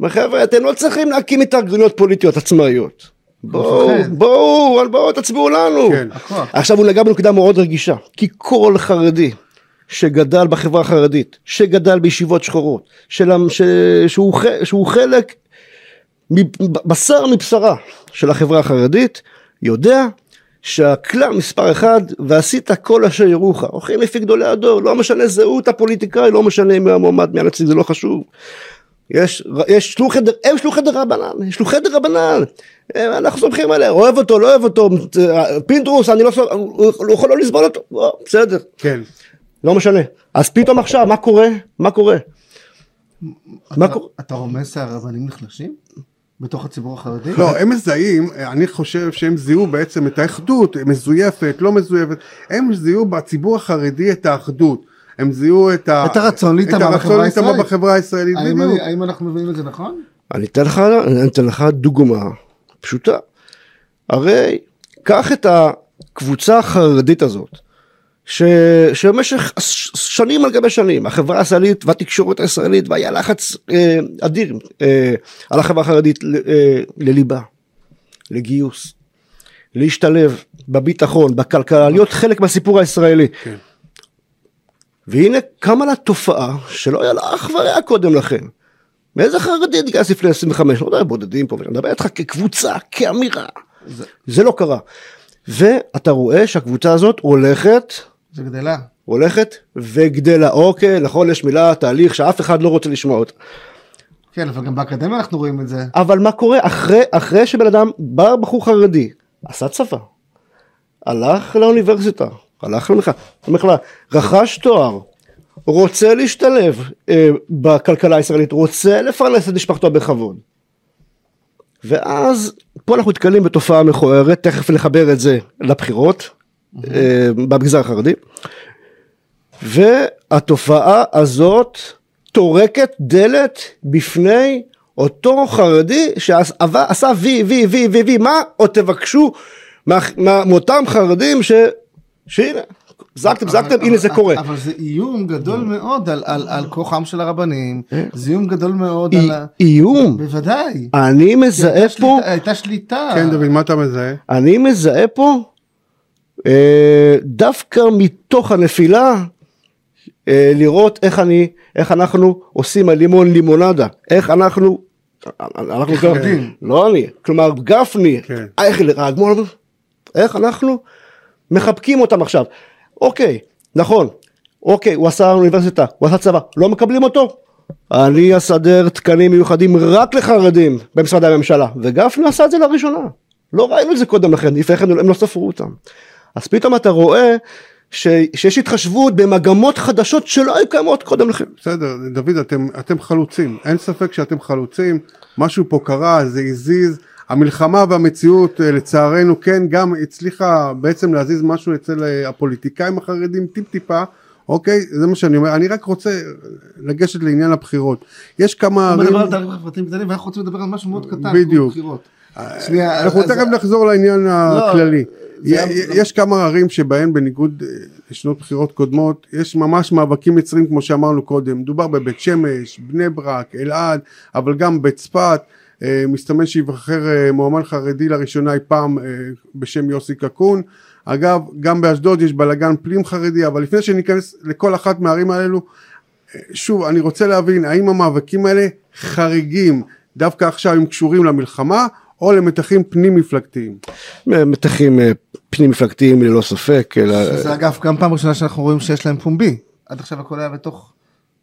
[SPEAKER 4] אומר חבר'ה אתם לא צריכים להקים התארגנויות פוליטיות עצמאיות בואו בואו בואו תצביעו לנו כן. עכשיו הוא נגע בנקודה מאוד רגישה כי כל חרדי שגדל בחברה החרדית שגדל בישיבות שחורות של, ש, שהוא, שהוא חלק בשר מבשרה של החברה החרדית יודע שהכלל מספר אחד ועשית כל אשר ירוך הולכים לפי גדולי הדור לא משנה זהות הפוליטיקאי לא משנה מי המועמד מי הנציג זה לא חשוב יש, יש שלוחי, הם שלוחי דרבנן, שלוחי דרבנן, אנחנו סומכים עליה, אוהב אותו, לא אוהב אותו, פינדרוס, אני לא סומך, הוא יכול לא לסבול אותו, בסדר.
[SPEAKER 1] כן.
[SPEAKER 4] לא משנה. אז פתאום עכשיו, מה קורה? מה קורה?
[SPEAKER 2] אתה רומז שהרבנים נחלשים? בתוך הציבור החרדי?
[SPEAKER 1] לא, הם מזהים, אני חושב שהם זיהו בעצם את האחדות, מזויפת, לא מזויפת, הם זיהו בציבור החרדי את האחדות. הם זיהו את,
[SPEAKER 2] ה... את הרצון להיטמע
[SPEAKER 1] בחברה הישראלית. בחברה הישראלית,
[SPEAKER 2] האם, בדיוק. האם אנחנו מבינים את זה נכון?
[SPEAKER 4] אני אתן לך, אני אתן לך דוגמה פשוטה. הרי קח את הקבוצה החרדית הזאת, ש, שבמשך שנים על גבי שנים החברה הישראלית והתקשורת הישראלית והיה לחץ אה, אדיר אה, על החברה החרדית אה, לליבה, לגיוס, להשתלב בביטחון, בכלכלה, להיות חלק מהסיפור הישראלי. כן. והנה קמה לה תופעה שלא היה לה אח ורע קודם לכן. מאיזה חרדי התגייס לפני 25, לא יודע, בודדים פה, אני מדבר איתך כקבוצה, כאמירה. זה... זה לא קרה. ואתה רואה שהקבוצה הזאת הולכת
[SPEAKER 2] זה גדלה.
[SPEAKER 4] הולכת וגדלה. אוקיי, נכון, יש מילה, תהליך שאף אחד לא רוצה לשמוע אותה.
[SPEAKER 2] כן, אבל גם באקדמיה אנחנו רואים את זה.
[SPEAKER 4] אבל מה קורה אחרי, אחרי שבן אדם, בא בחור חרדי, עשה צבא, הלך לאוניברסיטה, הלך למכללה, רכש תואר, רוצה להשתלב אה, בכלכלה הישראלית, רוצה לפרנס את משפחתו בכבוד. ואז פה אנחנו נתקלים בתופעה מכוערת, תכף נחבר את זה לבחירות, במגזר החרדי. והתופעה הזאת טורקת דלת בפני אותו חרדי שעשה וי וי וי וי וי מה? עוד תבקשו מאותם חרדים ש... שהנה זקתם זקתם הנה זה קורה.
[SPEAKER 2] אבל זה איום גדול מאוד על, על, על כוחם של הרבנים אה. זה איום גדול מאוד על ה...
[SPEAKER 4] איום?
[SPEAKER 2] בוודאי.
[SPEAKER 4] אני מזהה פה
[SPEAKER 2] הייתה שליטה.
[SPEAKER 1] כן דוד מה אתה מזהה?
[SPEAKER 4] אני מזהה פה אה, דווקא מתוך הנפילה אה, לראות איך אני איך אנחנו עושים הלימון לימונדה. איך אנחנו אנחנו
[SPEAKER 2] כן.
[SPEAKER 4] לא אני כלומר גפני כן. אייכלר האדמו"ר איך אנחנו מחבקים אותם עכשיו. אוקיי נכון. אוקיי הוא עשה אוניברסיטה הוא עשה צבא לא מקבלים אותו? אני אסדר תקנים מיוחדים רק לחרדים במשרדי הממשלה וגפני עשה את זה לראשונה. לא ראינו את זה קודם לכן לפני כן הם לא ספרו אותם אז פתאום אתה רואה ש, שיש התחשבות במגמות חדשות שלא היו קיימות קודם לכן.
[SPEAKER 1] בסדר, דוד, אתם, אתם חלוצים, אין ספק שאתם חלוצים, משהו פה קרה, זה הזיז, המלחמה והמציאות אה, לצערנו כן גם הצליחה בעצם להזיז משהו אצל אה, הפוליטיקאים החרדים טיפ טיפה, אוקיי? זה מה שאני אומר, אני רק רוצה לגשת לעניין הבחירות. יש כמה
[SPEAKER 2] ערים... אנחנו ואנחנו רוצים לדבר על משהו מאוד קטן.
[SPEAKER 1] בדיוק. אנחנו תכף נחזור לעניין לא, הכללי. יש כמה ערים שבהן בניגוד אה, לשנות בחירות קודמות יש ממש מאבקים יצרים כמו שאמרנו קודם. מדובר בבית שמש, בני ברק, אלעד אבל גם בצפת אה, מסתמן שיבחר אה, מועמד חרדי לראשונה אי פעם בשם יוסי קקון. אגב גם באשדוד יש בלאגן פנים חרדי אבל לפני שניכנס לכל אחת מהערים האלו שוב אני רוצה להבין האם המאבקים האלה חריגים דווקא עכשיו הם קשורים למלחמה או למתחים פנים מפלגתיים?
[SPEAKER 4] מתחים אה, פנים מפלגתיים ללא ספק. אלא...
[SPEAKER 2] זה אגב גם פעם ראשונה שאנחנו רואים שיש להם פומבי. עד עכשיו הכל היה בתוך...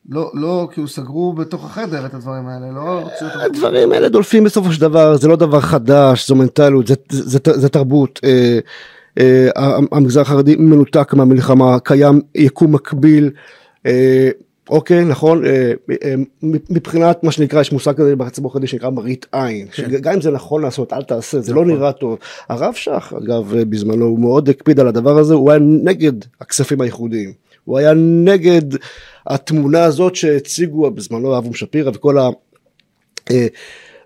[SPEAKER 2] לא, לא, כאילו סגרו בתוך החדר את הדברים האלה, לא.
[SPEAKER 4] הדברים האלה דולפים בסופו של דבר, זה לא דבר חדש, זו מנטליות, זה, זה, זה, זה תרבות. אה, אה, המגזר החרדי מנותק מהמלחמה, קיים יקום מקביל. אה, אוקיי נכון אה, אה, מבחינת מה שנקרא יש מושג כזה בציבור החרדי שנקרא מראית עין כן. שגם אם זה נכון לעשות אל תעשה זה לא נכון. נראה טוב הרב שך אגב בזמנו הוא מאוד הקפיד על הדבר הזה הוא היה נגד הכספים הייחודיים הוא היה נגד התמונה הזאת שהציגו בזמנו אברהם שפירא וכל ה, אה,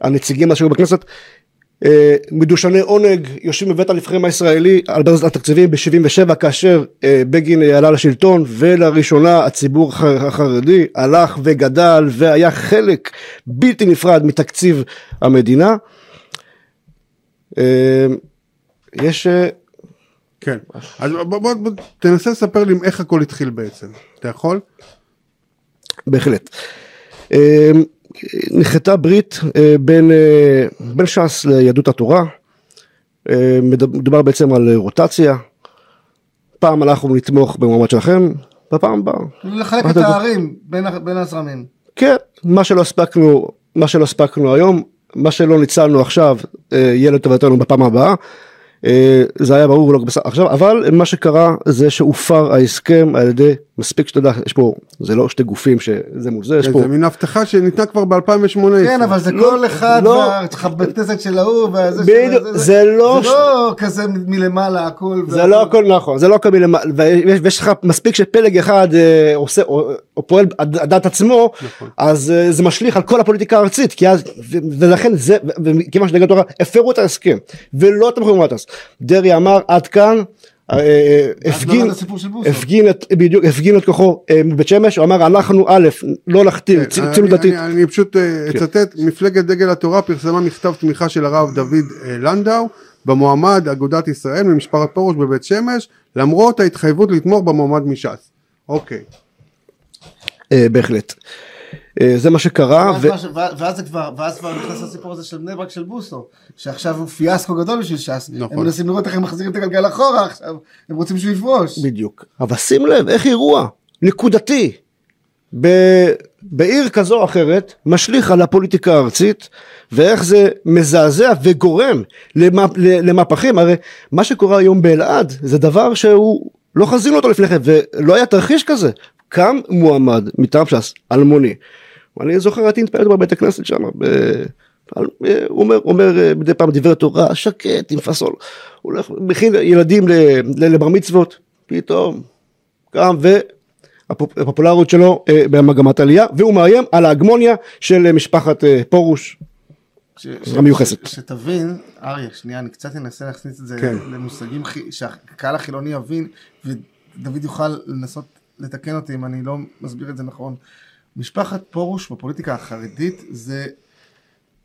[SPEAKER 4] הנציגים שהיו בכנסת אה, מדושני עונג יושבים בבית הנבחרים הישראלי על ברזת התקציבים ב-77 כאשר אה, בגין עלה לשלטון ולראשונה הציבור החרדי הלך וגדל והיה חלק בלתי נפרד מתקציב המדינה. אה, יש...
[SPEAKER 1] כן, אז בוא, בוא, בוא תנסה לספר לי איך הכל התחיל בעצם, אתה יכול?
[SPEAKER 4] בהחלט. נחתה ברית אה, בין, אה, בין ש"ס ליהדות התורה, אה, מדובר בעצם על רוטציה, פעם אנחנו נתמוך במועמד שלכם, בפעם הבאה.
[SPEAKER 2] לחלק את הערים בין, בין הזרמים.
[SPEAKER 4] כן, מה שלא הספקנו, מה שלא הספקנו היום, מה שלא ניצלנו עכשיו יהיה לטובתנו בפעם הבאה. אה, זה היה ברור ולא בסדר עכשיו אבל מה שקרה זה שהופר ההסכם על ידי מספיק שאתה יודע יש פה זה לא שתי גופים שזה מול זה יש
[SPEAKER 1] כן,
[SPEAKER 4] פה
[SPEAKER 1] זה מין הבטחה שניתנה כבר ב2018
[SPEAKER 2] כן אבל זה
[SPEAKER 4] לא,
[SPEAKER 2] כל אחד
[SPEAKER 4] לא.
[SPEAKER 2] בית כנסת של ההוא
[SPEAKER 4] בדיוק זה לא
[SPEAKER 2] זה לא כזה מלמעלה הכל
[SPEAKER 4] זה לא הכל נכון זה לא הכל מלמעלה ויש לך מספיק שפלג אחד אה, עושה או פועל על דעת עצמו נכון. אז אה, זה משליך על כל הפוליטיקה הארצית כי אז ולכן זה וכיוון שדגל התורה הפרו את ההסכם ולא תמכו במטס דרעי אמר עד כאן הפגין, הפגין את, בדיוק, הפגין את כוחו מבית שמש, הוא אמר אנחנו א', לא להכתיר,
[SPEAKER 1] כן, ציונות דתית. אני פשוט כן. אצטט, מפלגת דגל התורה פרסמה מכתב תמיכה של הרב דוד לנדאו במועמד אגודת ישראל ממשפחת פרוש בבית שמש, למרות ההתחייבות לתמוך במועמד מש"ס. אוקיי.
[SPEAKER 4] בהחלט. אה, זה מה שקרה.
[SPEAKER 2] ואז, ו... ואז, זה כבר, ואז כבר נכנס לסיפור הזה של בני ברק של בוסו, שעכשיו הוא פיאסקו גדול בשביל ש"ס, נכון. הם מנסים לראות איך הם מחזירים את הגלגל אחורה עכשיו, הם רוצים שהוא יפרוש.
[SPEAKER 4] בדיוק, אבל שים לב איך אירוע נקודתי ב... בעיר כזו או אחרת משליך על הפוליטיקה הארצית ואיך זה מזעזע וגורם למפ... למהפכים הרי מה שקורה היום באלעד זה דבר שהוא לא חזינו אותו לפני כן ולא היה תרחיש כזה קם מועמד מטעם ש"ס אלמוני אני זוכר הייתי מתפלל בבית הכנסת שם ב... הוא אומר, אומר אה, מדי פעם דברי תורה שקט עם פסול, הוא הולך, מכין ילדים לבר מצוות, פתאום קם והפופולריות שלו אה, במגמת עלייה והוא מאיים על ההגמוניה של אה, משפחת פרוש המיוחסת.
[SPEAKER 2] שתבין, אריה, שנייה, אני קצת אנסה להכניס את זה כן. למושגים שהקהל החילוני יבין ודוד יוכל לנסות לתקן אותי אם אני לא מסביר את זה נכון. משפחת פרוש בפוליטיקה החרדית זה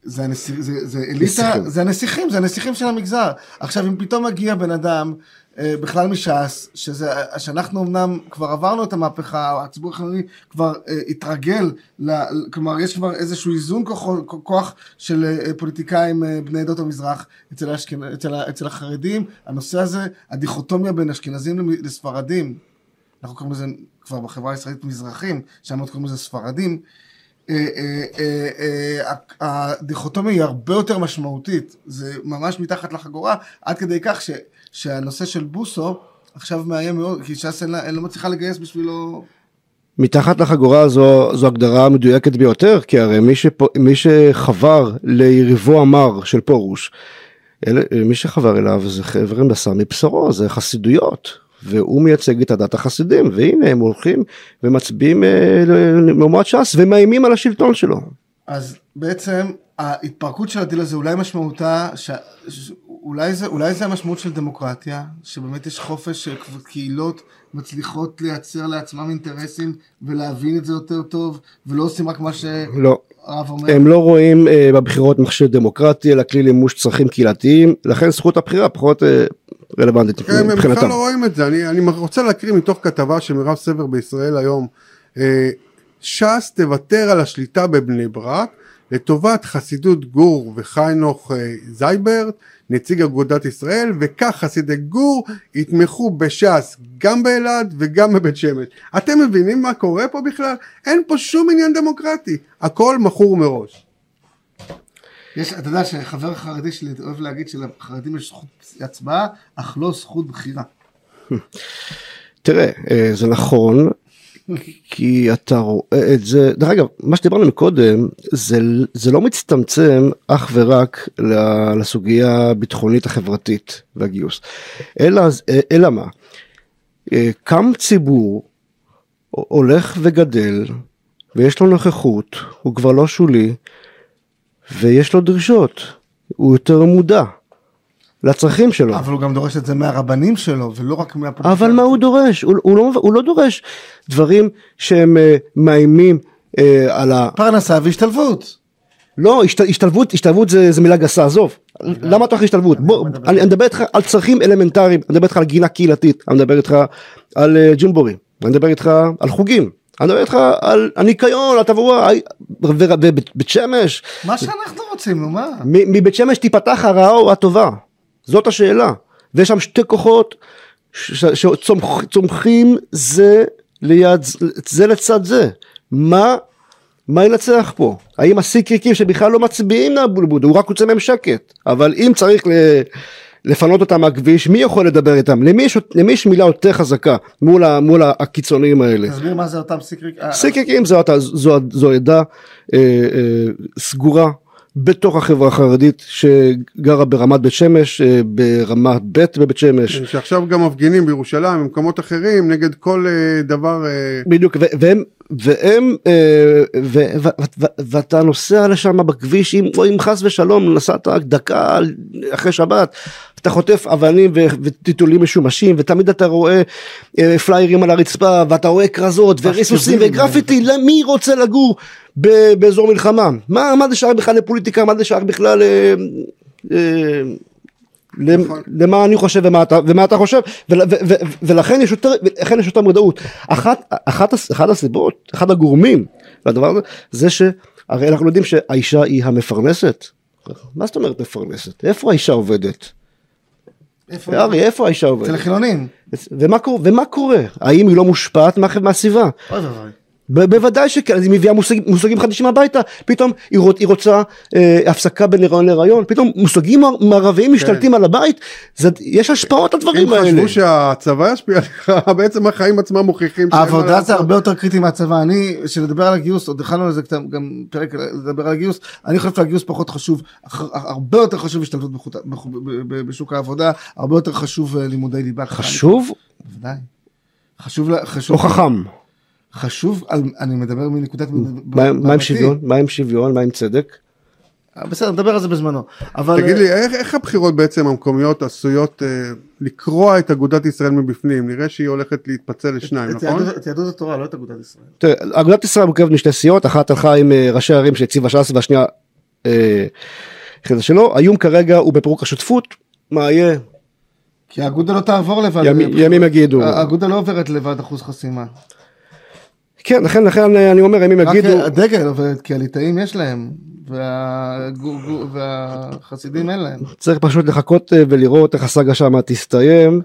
[SPEAKER 2] זה, הנסיך, זה, זה אליטה, זה הנסיכים, זה הנסיכים של המגזר. עכשיו אם פתאום מגיע בן אדם אה, בכלל מש"ס, שזה, שאנחנו אמנם כבר עברנו את המהפכה, הציבור החילוני כבר אה, התרגל, ל, כלומר יש כבר איזשהו איזון כוח, כוח של אה, פוליטיקאים אה, בני עדות המזרח אצל, השכנ... אצל, אצל החרדים, הנושא הזה, הדיכוטומיה בין אשכנזים לספרדים, אנחנו קוראים לזה כבר בחברה הישראלית מזרחים, שם עוד קוראים לזה ספרדים, אה, אה, אה, הדיכוטומיה היא הרבה יותר משמעותית, זה ממש מתחת לחגורה, עד כדי כך ש, שהנושא של בוסו עכשיו מאיים מאוד, כי ש"ס אין לא מצליחה לגייס בשבילו...
[SPEAKER 4] מתחת לחגורה זו, זו הגדרה מדויקת ביותר, כי הרי מי, שפ, מי שחבר ליריבו המר של פרוש, אל, מי שחבר אליו זה חבר'ה בשר מבשרו, זה חסידויות, והוא מייצג את עדת החסידים והנה הם הולכים ומצביעים אה, למועמד ש"ס ומאיימים על השלטון שלו.
[SPEAKER 2] אז בעצם ההתפרקות של הדיל הזה אולי משמעותה ש... אולי זה, אולי זה המשמעות של דמוקרטיה, שבאמת יש חופש שקהילות מצליחות לייצר לעצמם אינטרסים ולהבין את זה יותר טוב, ולא עושים רק מה שהרב
[SPEAKER 4] לא.
[SPEAKER 2] אומר.
[SPEAKER 4] הם לא רואים אה, בבחירות מכשיר דמוקרטי, אלא כלי לימוש צרכים קהילתיים, לכן זכות הבחירה פחות אה, רלוונטית
[SPEAKER 1] כן, מבחינתם. הם בכלל לא רואים את זה, אני, אני רוצה להקריא מתוך כתבה של מירב סבר בישראל היום, אה, ש"ס תוותר על השליטה בבני ברק, לטובת חסידות גור וחיינוך אה, זייברט, נציג אגודת ישראל, וכך חסידי גור יתמכו בש"ס גם באלעד וגם בבית שמש. אתם מבינים מה קורה פה בכלל? אין פה שום עניין דמוקרטי, הכל מכור מראש.
[SPEAKER 2] יש, אתה יודע שחבר חרדי שלי אוהב להגיד שלחרדים יש זכות הצבעה, אך לא זכות בחירה.
[SPEAKER 4] תראה, אה, זה נכון, כי אתה רואה את זה, דרך אגב, מה שדיברנו מקודם, זה, זה לא מצטמצם אך ורק לסוגיה הביטחונית החברתית והגיוס, אלא, אלא מה, אה, קם ציבור הולך וגדל ויש לו נוכחות, הוא כבר לא שולי ויש לו דרישות, הוא יותר מודע. לצרכים שלו.
[SPEAKER 2] אבל הוא גם דורש את זה מהרבנים שלו, ולא רק מהפוליטיקה.
[SPEAKER 4] אבל מה הוא דורש? הוא, הוא, לא, הוא לא דורש דברים שהם uh, מאיימים uh, על ה...
[SPEAKER 2] פרנסה והשתלבות.
[SPEAKER 4] לא, השת, השתלבות, השתלבות זה, זה מילה גסה, עזוב. למה אתה הולך להשתלבות? בוא, אני, אני מדבר איתך על צרכים אלמנטריים, אני מדבר איתך על גינה קהילתית, אני מדבר איתך על uh, ג'ומבורים, אני מדבר איתך על חוגים. אני מדבר איתך על הניקיון, התברואה, ובית שמש.
[SPEAKER 2] מה שאנחנו רוצים, נו מה?
[SPEAKER 4] מבית שמש תיפתח הרעה או הטובה. זאת השאלה. ויש שם שתי כוחות שצומחים זה ליד זה לצד זה. מה מה ינצח פה? האם הסיקריקים שבכלל לא מצביעים לאבולבוד, הוא רק רוצה מהם שקט, אבל אם צריך ל... לפנות אותם מהכביש, מי יכול לדבר איתם? למי יש, מילה יותר חזקה מול, ה, מול הקיצוניים האלה?
[SPEAKER 2] תסביר מה זה אותם סיקריקים.
[SPEAKER 4] סיקריקים זו, זו, זו עדה אה, אה, סגורה בתוך החברה החרדית שגרה ברמת בית שמש, אה, ברמת ב' בבית שמש.
[SPEAKER 1] כן, שעכשיו גם מפגינים בירושלים במקומות אחרים נגד כל אה, דבר. אה,
[SPEAKER 4] בדיוק, והם, והם, ואתה נוסע לשם בכביש, אם, אם חס ושלום נסעת רק דקה אחרי שבת, אתה חוטף אבנים וטיטולים משומשים, ותמיד אתה רואה פליירים על הרצפה, ואתה רואה כרזות וריסוסים וגרפיטי, למי רוצה לגור באזור מלחמה? מה, מה זה שייך בכלל לפוליטיקה, מה זה שייך בכלל אה, אה, נכון. למה אני חושב ומה אתה, ומה אתה חושב ו, ו, ו, ולכן יש יותר, יש יותר מודעות. אחת, אחת, אחת הסיבות, אחד הגורמים לדבר הזה זה שהרי אנחנו יודעים שהאישה היא המפרנסת. מה זאת אומרת מפרנסת? איפה האישה עובדת? איפה? ארי, איפה האישה עובדת?
[SPEAKER 2] אצל החילונים.
[SPEAKER 4] ומה, ומה קורה? האם היא לא מושפעת מהסביבה? אוי ואבוי. בוודאי שכן, אז היא מביאה מושג, מושגים חדשים הביתה, פתאום היא, רוצ, היא רוצה אה, הפסקה בין הריון להריון, פתאום מושגים מערביים כן. משתלטים על הבית, זה, יש השפעות לדברים האלה.
[SPEAKER 1] אם חשבו שהצבא ישפיע עליך, בעצם החיים עצמם מוכיחים.
[SPEAKER 2] העבודה זה הרבה יותר קריטי מהצבא, אני, כשנדבר על הגיוס, עוד הכנו לזה גם פרק לדבר על הגיוס, אני חושב שהגיוס פחות חשוב, הרבה יותר חשוב השתלטות בשוק העבודה, הרבה יותר חשוב אה, לימודי ליבה.
[SPEAKER 4] חשוב?
[SPEAKER 2] בוודאי. חשוב, חשוב.
[SPEAKER 4] או חכם.
[SPEAKER 2] חשוב, על, אני מדבר מנקודת...
[SPEAKER 4] מה עם שוויון? מה עם שוויון? מה עם צדק?
[SPEAKER 2] אה, בסדר, נדבר על זה בזמנו.
[SPEAKER 1] אבל... תגיד לי, איך, איך הבחירות בעצם המקומיות עשויות אה, לקרוע את אגודת ישראל מבפנים? נראה שהיא הולכת להתפצל לשניים, את, נכון?
[SPEAKER 2] את יהדות התורה, לא את אגודת ישראל.
[SPEAKER 4] תראה, אגודת ישראל מורכבת משתי סיעות, אחת הלכה עם אה, ראשי ערים שהציבה ש"ס והשנייה אה, שלו. האיום כרגע הוא בפירוק השותפות, מה יהיה?
[SPEAKER 2] כי האגודה לא תעבור לבד.
[SPEAKER 4] ימים, ימים יגידו.
[SPEAKER 2] האגודה לא עוברת לבד אחוז חסימה.
[SPEAKER 4] כן, לכן, לכן אני אומר, אם הם יגידו...
[SPEAKER 2] רק הדגל עובד, כי הליטאים יש להם, והחסידים אין להם.
[SPEAKER 4] צריך פשוט לחכות אה, ולראות איך הסאגה שם תסתיים.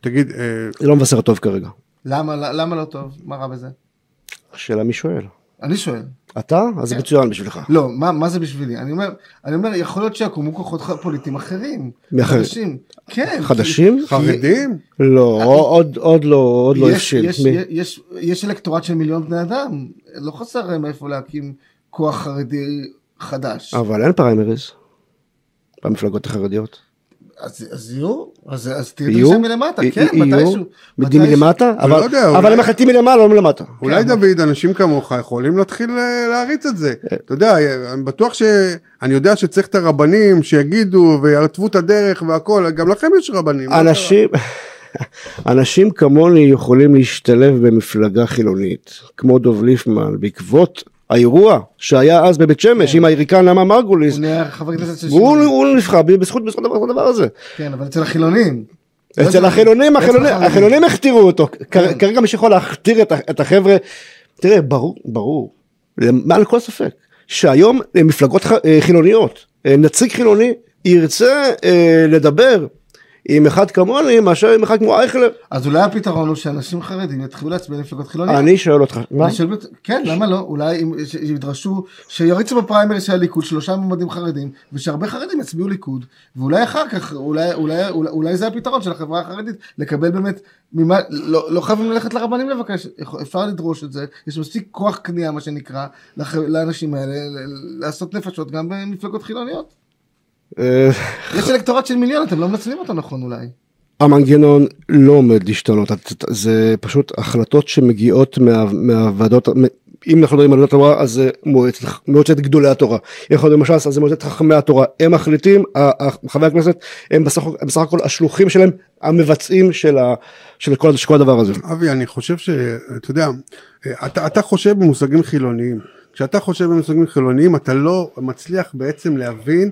[SPEAKER 1] תגיד... אה,
[SPEAKER 4] זה לא מבשר טוב כרגע.
[SPEAKER 2] למה, למה לא טוב? מה רע בזה?
[SPEAKER 4] השאלה מי שואל.
[SPEAKER 2] אני שואל.
[SPEAKER 4] אתה? אז זה כן. מצוין בשבילך.
[SPEAKER 2] לא, מה, מה זה בשבילי? אני אומר, אני אומר, יכול להיות שיקומו כוחות פוליטיים אחרים. חדשים. כן.
[SPEAKER 4] חדשים?
[SPEAKER 1] חרדים?
[SPEAKER 4] לא, עוד, עוד לא, עוד לא הבשיל.
[SPEAKER 2] יש, יש, יש, יש אלקטורט של מיליון בני אדם, לא חסר מאיפה להקים כוח חרדי חדש.
[SPEAKER 4] אבל אין פריימריז במפלגות החרדיות.
[SPEAKER 2] אז יהיו, אז תהיו דרישה מלמטה, כן, מתישהו.
[SPEAKER 4] מתים מלמטה? אבל הם מחליטים מלמעלה, לא מלמטה.
[SPEAKER 1] אולי כן. דוד, אנשים כמוך יכולים להתחיל אה, להריץ את זה. אה. אתה יודע, אני בטוח ש... אני יודע שצריך את הרבנים שיגידו וירתבו את הדרך והכל, גם לכם יש רבנים.
[SPEAKER 4] לא אנשים... אנשים כמוני יכולים להשתלב במפלגה חילונית, כמו דוב ליפמן, בעקבות האירוע שהיה אז בבית שמש עם היריקן למה מרגוליס,
[SPEAKER 2] הוא נהיה חבר כנסת של
[SPEAKER 4] הוא נבחר בזכות הדבר הזה.
[SPEAKER 2] כן, אבל אצל החילונים.
[SPEAKER 4] אצל החילונים, החילונים הכתירו אותו, כן. כרגע מי שיכול להכתיר את החבר'ה, תראה, ברור, ברור, מעל כל ספק, שהיום אה, מפלגות אה, חילוניות, אה, נציג חילוני ירצה לדבר עם אחד כמוני מאשר עם אחד כמו אייכלר.
[SPEAKER 2] אז אולי הפתרון הוא שאנשים חרדים יתחילו להצביע למפלגות חילוניות.
[SPEAKER 4] אני שואל אותך, מה?
[SPEAKER 2] שואל, כן, למה לא? אולי אם ש- ידרשו, שיריצו בפריימריז של הליכוד שלושה מועמדים חרדים, ושהרבה חרדים יצביעו ליכוד, ואולי אחר כך, אולי, אולי, אולי, אולי זה הפתרון של החברה החרדית, לקבל באמת, ממה, לא, לא חייבים ללכת לרבנים לבקש, אפשר לדרוש את זה, יש מספיק כוח קנייה, מה שנקרא, לח- לאנשים האלה, לעשות נפשות גם במפלגות חילוניות.
[SPEAKER 4] אה,
[SPEAKER 2] יש אלקטורט של מיליון, אתם לא מנצלים אותו נכון אולי.
[SPEAKER 4] המנגנון לא עומד להשתנות, זה פשוט החלטות שמגיעות מה, מהוועדות, אם אנחנו מדברים על ועדות התורה אז זה מועצת, מועצת גדולי התורה, אם אנחנו מדברים על ש"ס אז זה מועצת חכמי התורה, הם מחליטים, חברי הכנסת הם בסך, בסך הכל השלוחים שלהם, המבצעים של, ה, של, כל, של כל הדבר הזה.
[SPEAKER 1] אבי, אני חושב שאתה יודע, אתה, אתה חושב במושגים חילוניים. כשאתה חושב במושגים חילוניים, אתה לא מצליח בעצם להבין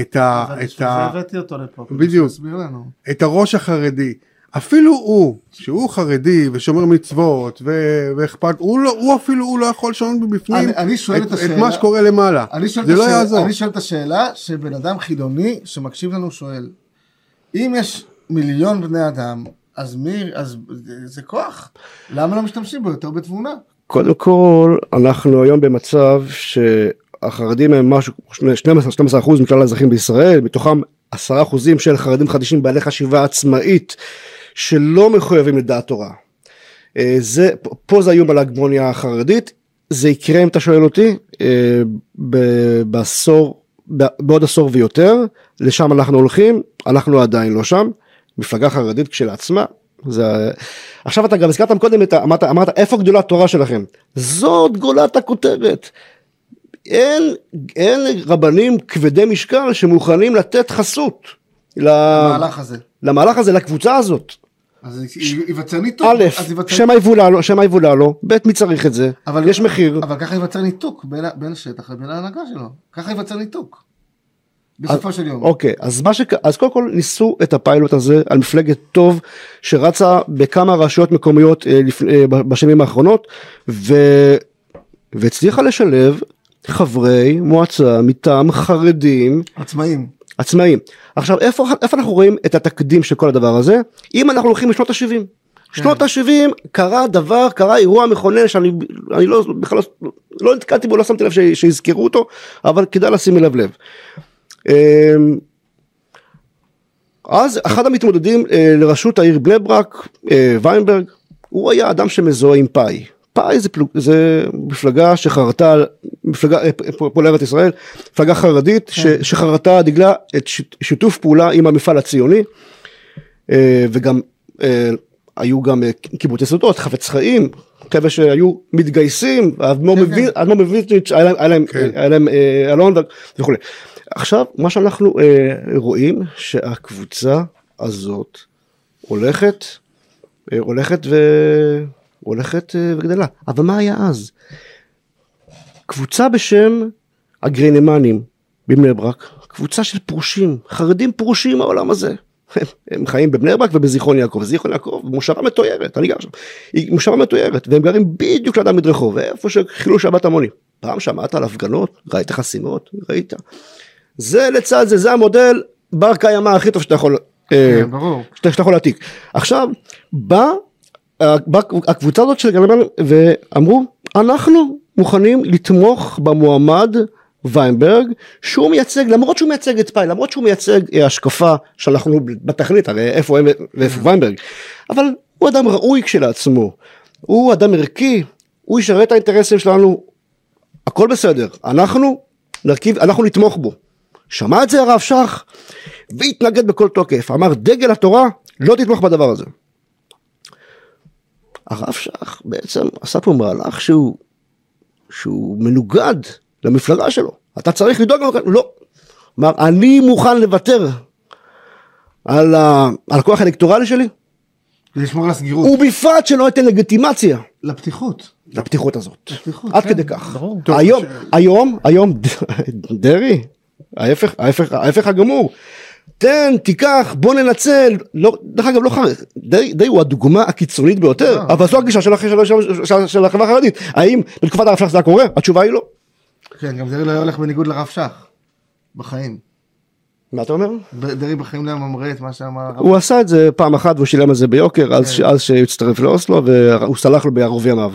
[SPEAKER 1] את, ה, את, ה,
[SPEAKER 2] הבאתי אותו לפה.
[SPEAKER 1] בדיוק.
[SPEAKER 2] תסביר לנו.
[SPEAKER 1] את הראש החרדי. אפילו הוא, שהוא חרדי ושומר מצוות ו- ואכפת, הוא, לא, הוא אפילו הוא לא יכול לשנות מבפנים
[SPEAKER 2] אני- אני שואל את
[SPEAKER 1] את
[SPEAKER 2] השאלה-
[SPEAKER 1] מה שקורה למעלה.
[SPEAKER 2] אני שואל,
[SPEAKER 1] זה
[SPEAKER 2] את
[SPEAKER 1] לא
[SPEAKER 2] השאלה,
[SPEAKER 1] יעזור.
[SPEAKER 2] אני שואל את השאלה שבן אדם חילוני שמקשיב לנו שואל, אם יש מיליון בני אדם, אז מי, אז זה כוח, למה לא משתמשים בו יותר בתבונה?
[SPEAKER 4] קודם כל אנחנו היום במצב שהחרדים הם משהו 12 אחוז מכלל האזרחים בישראל מתוכם 10 אחוזים של חרדים חדשים בעלי חשיבה עצמאית שלא מחויבים לדעת תורה. אה, זה פה זה האיום על ההגמוניה החרדית. זה יקרה אם אתה שואל אותי אה, ב- בעשור בעוד עשור ויותר. לשם אנחנו הולכים אנחנו עדיין לא שם. מפלגה חרדית כשלעצמה זה עכשיו אתה גם הזכרת קודם את אמרת אמרת איפה גדולת התורה שלכם? זאת גולת הכותרת אין, אין רבנים כבדי משקל שמוכנים לתת חסות ל-
[SPEAKER 2] המהלך הזה.
[SPEAKER 4] למהלך הזה לקבוצה הזאת
[SPEAKER 2] אז ייווצר ניתוק.
[SPEAKER 4] א', שמא יבולע לו, שמא יבולע לו, ב', מי צריך את זה,
[SPEAKER 2] אבל-
[SPEAKER 4] יש מחיר.
[SPEAKER 2] אבל ככה ייווצר ניתוק בין בין השטח לבין ההנהגה שלו. ככה ייווצר ניתוק. בסופו של יום.
[SPEAKER 4] אוקיי, אז מה שק... אז קודם כל ניסו את הפיילוט הזה על מפלגת טוב שרצה בכמה רשויות מקומיות אה, לפ... אה, בשנים האחרונות ו... והצליחה לשלב חברי מועצה מטעם חרדים
[SPEAKER 2] עצמאים.
[SPEAKER 4] עצמאים. עכשיו איפה, איפה אנחנו רואים את התקדים של כל הדבר הזה? אם אנחנו הולכים לשנות ה-70. שנות ה-70 קרה דבר, קרה אירוע מכונן שאני אני לא, בכלל לא, לא נתקלתי בו, לא שמתי לב ש, שיזכרו אותו, אבל כדאי לשים אליו לב. אמ, אז אחד המתמודדים אה, לראשות העיר בני ברק, אה, ויינברג, הוא היה אדם שמזוהה עם פאי. פאי זה, פלוג, זה מפלגה שחרתה, מפלגה, אה, פ- פועל ארץ ישראל, מפלגה חרדית ש, שחרתה על דגלה את שיט- שיתוף פעולה עם המפעל הציוני, אה, וגם אה, היו גם קיבוצי שדות, חפץ חיים, כאלה שהיו מתגייסים, האדמו"ר
[SPEAKER 2] כן,
[SPEAKER 4] מויז- האדמו"ר מוויז'ניץ' היה להם- היה להם-
[SPEAKER 1] כן.
[SPEAKER 4] היה להם אלון וכולי. עכשיו מה שאנחנו רואים שהקבוצה הזאת הולכת הולכת ו... הולכת אה, וגדלה. אבל מה היה אז? קבוצה בשם הגרינמנים בבני ברק קבוצה של פרושים חרדים פרושים מהעולם הזה. הם, הם חיים בבני ברק ובזיכרון יעקב. זיכרון יעקב מושבה מתוירת אני גר שם. היא מושבה מתוירת והם גרים בדיוק ליד המדרחוב איפה שחילו שבת המונים פעם שמעת על הפגנות? ראית חסימות? ראית. זה לצד זה זה המודל בר קיימא הכי טוב שאתה יכול אה,
[SPEAKER 2] כן, ברור.
[SPEAKER 4] שאתה, שאתה יכול להעתיק. עכשיו בא הקבוצה הזאת של גלמן ואמרו אנחנו מוכנים לתמוך במועמד ויינברג שהוא מייצג למרות שהוא מייצג את פאי למרות שהוא מייצג אה, השקפה שאנחנו בתכלית הרי איפה הם ואיפה ויינברג. אבל הוא אדם ראוי כשלעצמו הוא אדם ערכי הוא ישרת את האינטרסים שלנו הכל בסדר אנחנו נרכיב אנחנו נתמוך בו. שמע את זה הרב שך והתנגד בכל תוקף אמר דגל התורה לא תתמוך בדבר הזה. הרב שך בעצם עשה פה מהלך שהוא שהוא מנוגד למפלגה שלו. אתה צריך לדאוג למפלגה לא. אמר אני מוכן לוותר על, ה, על הכוח האלקטורלי שלי.
[SPEAKER 2] לשמור על הסגירות.
[SPEAKER 4] ובפרט שלא ייתן לגיטימציה.
[SPEAKER 2] לפתיחות.
[SPEAKER 4] לפתיחות הזאת.
[SPEAKER 2] לפתיחות,
[SPEAKER 4] עד
[SPEAKER 2] כן,
[SPEAKER 4] כדי כך.
[SPEAKER 2] ברור.
[SPEAKER 4] היום
[SPEAKER 1] ש-
[SPEAKER 4] היום היום דרעי ההפך ההפך ההפך הגמור תן תיקח בוא ננצל לא דרך אגב לא חרד דרעי דרעי הוא הדוגמה הקיצונית ביותר
[SPEAKER 2] אה.
[SPEAKER 4] אבל זו הגישה של, של, של, של, החברה החרדית האם בתקופת הרב שך זה היה קורה התשובה היא לא
[SPEAKER 2] כן, גם דרעי לא הולך בניגוד לרב שך, בחיים.
[SPEAKER 4] מה אתה אומר?
[SPEAKER 2] דרעי בחיים לא ממרה את מה שאמר הרב.
[SPEAKER 4] הוא עשה את זה פעם אחת והוא שילם על זה ביוקר אז
[SPEAKER 2] כן.
[SPEAKER 4] שהצטרף לאוסלו והוא סלח לו בערוב ימיו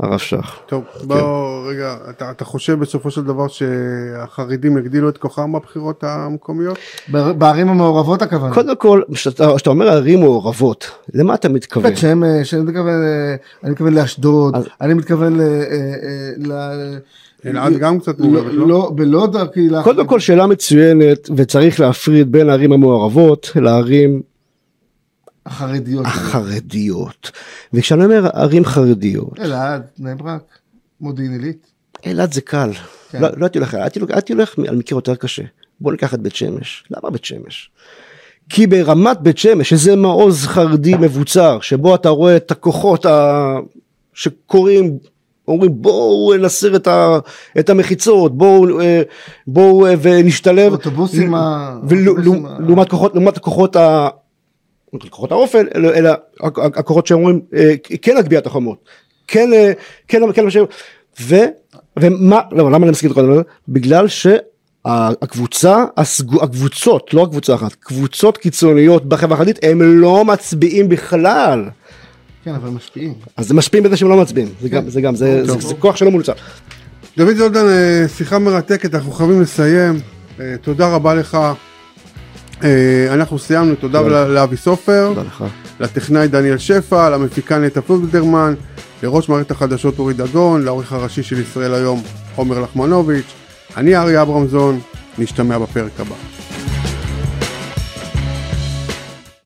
[SPEAKER 4] הרב שך.
[SPEAKER 1] טוב, בוא רגע, אתה, חושב בסופו של דבר שהחרדים יגדילו את כוחם בבחירות המקומיות?
[SPEAKER 2] ב- בערים המעורבות הכוונה.
[SPEAKER 4] קודם כל כשאתה כשאתה אומר ערים מעורבות למה אתה מתכוון?
[SPEAKER 2] בית שמש, אני מתכוון, אה, אני מתכוון לאשדוד, אני מתכוון ל...
[SPEAKER 1] אלעד גם קצת מעורבת, לא?
[SPEAKER 2] לא, בלוד הקהילה.
[SPEAKER 4] קודם כל שאלה מצוינת וצריך להפריד בין הערים המעורבות לערים
[SPEAKER 2] החרדיות.
[SPEAKER 4] החרדיות וכשאני אומר ערים חרדיות
[SPEAKER 2] אלעד, בני ברק, מודיעין עילית.
[SPEAKER 4] אילת זה קל
[SPEAKER 2] כן.
[SPEAKER 4] לא לא הייתי הולך הייתי הולך- הייתי הולך על מקרה יותר קשה בוא ניקח את בית שמש למה בית שמש? כי ברמת בית שמש שזה מעוז חרדי מבוצר שבו אתה רואה את הכוחות ה... שקוראים אומרים בואו נסיר את, ה... את המחיצות בואו אה, בואו אה, ונשתלב.
[SPEAKER 2] אוטובוסים ה-
[SPEAKER 4] ולעומת כוחות לעומת הכוחות ה... כוחות האופל אלא, אלא הכ- הכוחות שאומרים אה, כן להגביה את החומות. כן כן כן ש... ו... ומה לא למה אני מסכים איתך בגלל שהקבוצה הסגו- הקבוצות לא הקבוצה אחת קבוצות קיצוניות בחברה החרדית הם לא מצביעים בכלל
[SPEAKER 2] כן, אבל משפיעים.
[SPEAKER 4] אז הם משפיעים בזה שהם לא מצביעים זה גם זה גם זה, זה, זה כוח שלא מנוצל
[SPEAKER 1] דוד זולדן, אה, שיחה מרתקת, אנחנו חייבים לסיים. אה, תודה רבה לך. אה, אנחנו סיימנו, תודה לאבי סופר, לטכנאי דניאל שפע, למפיקה נטע פלודרמן, לראש מערכת החדשות אורי דגון, לעורך הראשי של ישראל היום עומר לחמנוביץ', אני אריה אברמזון, נשתמע בפרק הבא.